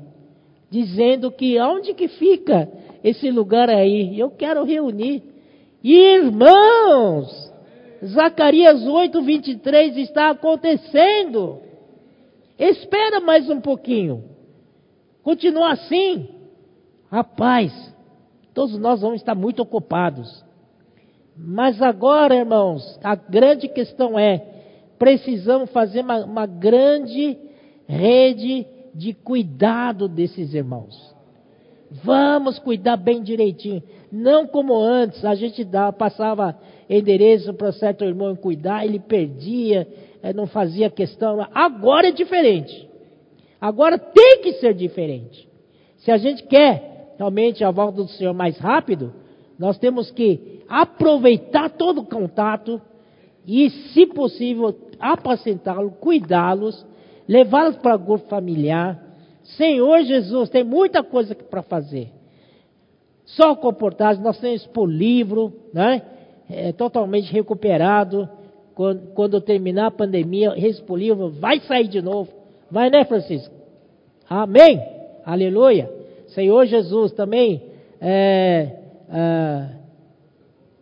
dizendo que aonde que fica esse lugar aí? Eu quero reunir. Irmãos, Zacarias 8, 23 está acontecendo. Espera mais um pouquinho. Continua assim. Rapaz, todos nós vamos estar muito ocupados. Mas agora, irmãos, a grande questão é: precisamos fazer uma, uma grande rede de cuidado desses irmãos. Vamos cuidar bem direitinho. Não como antes, a gente dava, passava endereço para certo irmão cuidar, ele perdia, eh, não fazia questão. Agora é diferente. Agora tem que ser diferente. Se a gente quer realmente a volta do Senhor mais rápido, nós temos que aproveitar todo o contato e, se possível, apacentá-los, cuidá-los, levá-los para o grupo familiar. Senhor Jesus, tem muita coisa para fazer. Só comportagem, nós temos por livro, né? É, totalmente recuperado quando, quando terminar a pandemia, livro vai sair de novo. Vai, né, Francisco? Amém? Aleluia. Senhor Jesus também. É, é,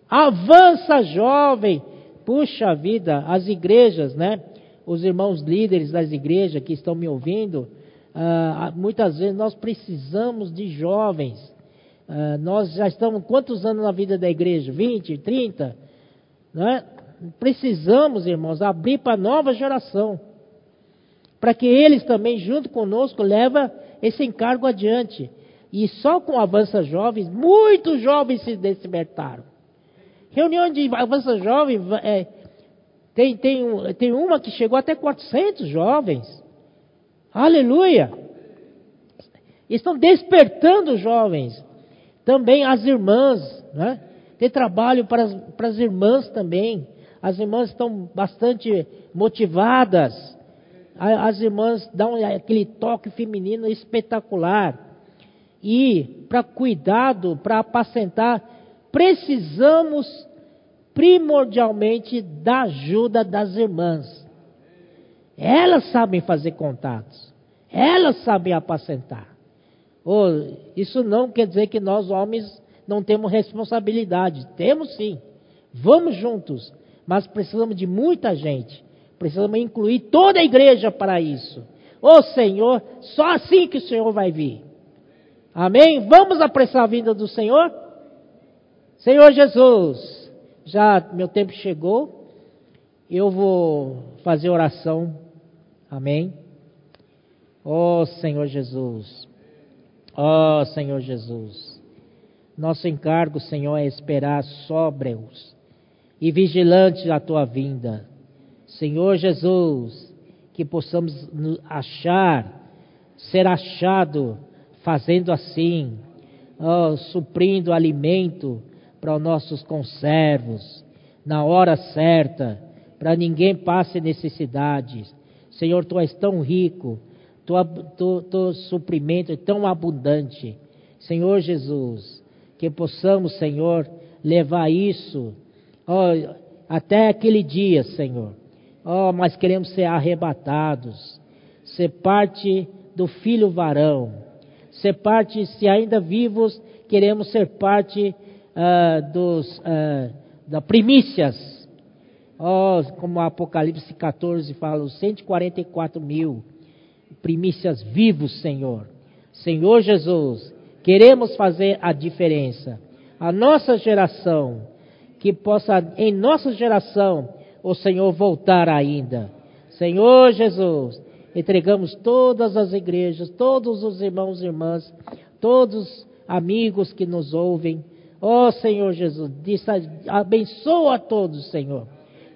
avança, jovem. Puxa vida, as igrejas, né? Os irmãos líderes das igrejas que estão me ouvindo, ah, muitas vezes nós precisamos de jovens. Ah, nós já estamos quantos anos na vida da igreja? 20, 30? Não é? precisamos, irmãos, abrir para a nova geração, para que eles também, junto conosco, levem esse encargo adiante. E só com o avanço jovens, muitos jovens se despertaram. Reunião de avança jovem, é, tem, tem, tem uma que chegou até 400 jovens. Aleluia! Estão despertando os jovens. Também as irmãs, né? Tem trabalho para as, para as irmãs também. As irmãs estão bastante motivadas. As irmãs dão aquele toque feminino espetacular. E para cuidado, para apacentar, precisamos primordialmente da ajuda das irmãs. Elas sabem fazer contatos. Elas sabem apacentar. Oh, isso não quer dizer que nós homens não temos responsabilidade. Temos sim. Vamos juntos. Mas precisamos de muita gente. Precisamos incluir toda a igreja para isso. Ô oh, Senhor, só assim que o Senhor vai vir. Amém? Vamos apressar a vinda do Senhor? Senhor Jesus, já meu tempo chegou. Eu vou fazer oração. Amém? Ó oh, Senhor Jesus. Ó oh, Senhor Jesus. Nosso encargo, Senhor, é esperar sóbrios e vigilantes a tua vinda. Senhor Jesus, que possamos achar, ser achado fazendo assim, oh, suprindo alimento para os nossos conservos, na hora certa, para ninguém passe necessidades. Senhor, tu és tão rico, teu suprimento é tão abundante. Senhor Jesus, que possamos, Senhor, levar isso até aquele dia, Senhor. Oh, mas queremos ser arrebatados, ser parte do filho varão, ser parte, se ainda vivos, queremos ser parte uh, dos uh, da primícias. Oh, como Apocalipse 14 fala, os 144 mil primícias vivos, Senhor. Senhor Jesus, Queremos fazer a diferença. A nossa geração, que possa, em nossa geração, o Senhor voltar ainda. Senhor Jesus, entregamos todas as igrejas, todos os irmãos e irmãs, todos os amigos que nos ouvem. Ó oh, Senhor Jesus, abençoa a todos, Senhor.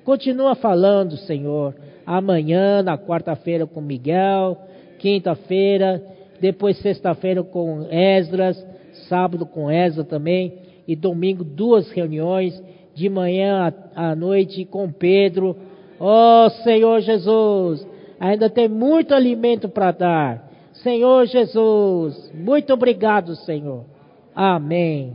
Continua falando, Senhor. Amanhã, na quarta-feira, com Miguel. Quinta-feira, depois sexta-feira com Esdras, sábado com Esdras também, e domingo duas reuniões, de manhã à noite com Pedro. Oh Senhor Jesus, ainda tem muito alimento para dar. Senhor Jesus, muito obrigado, Senhor. Amém.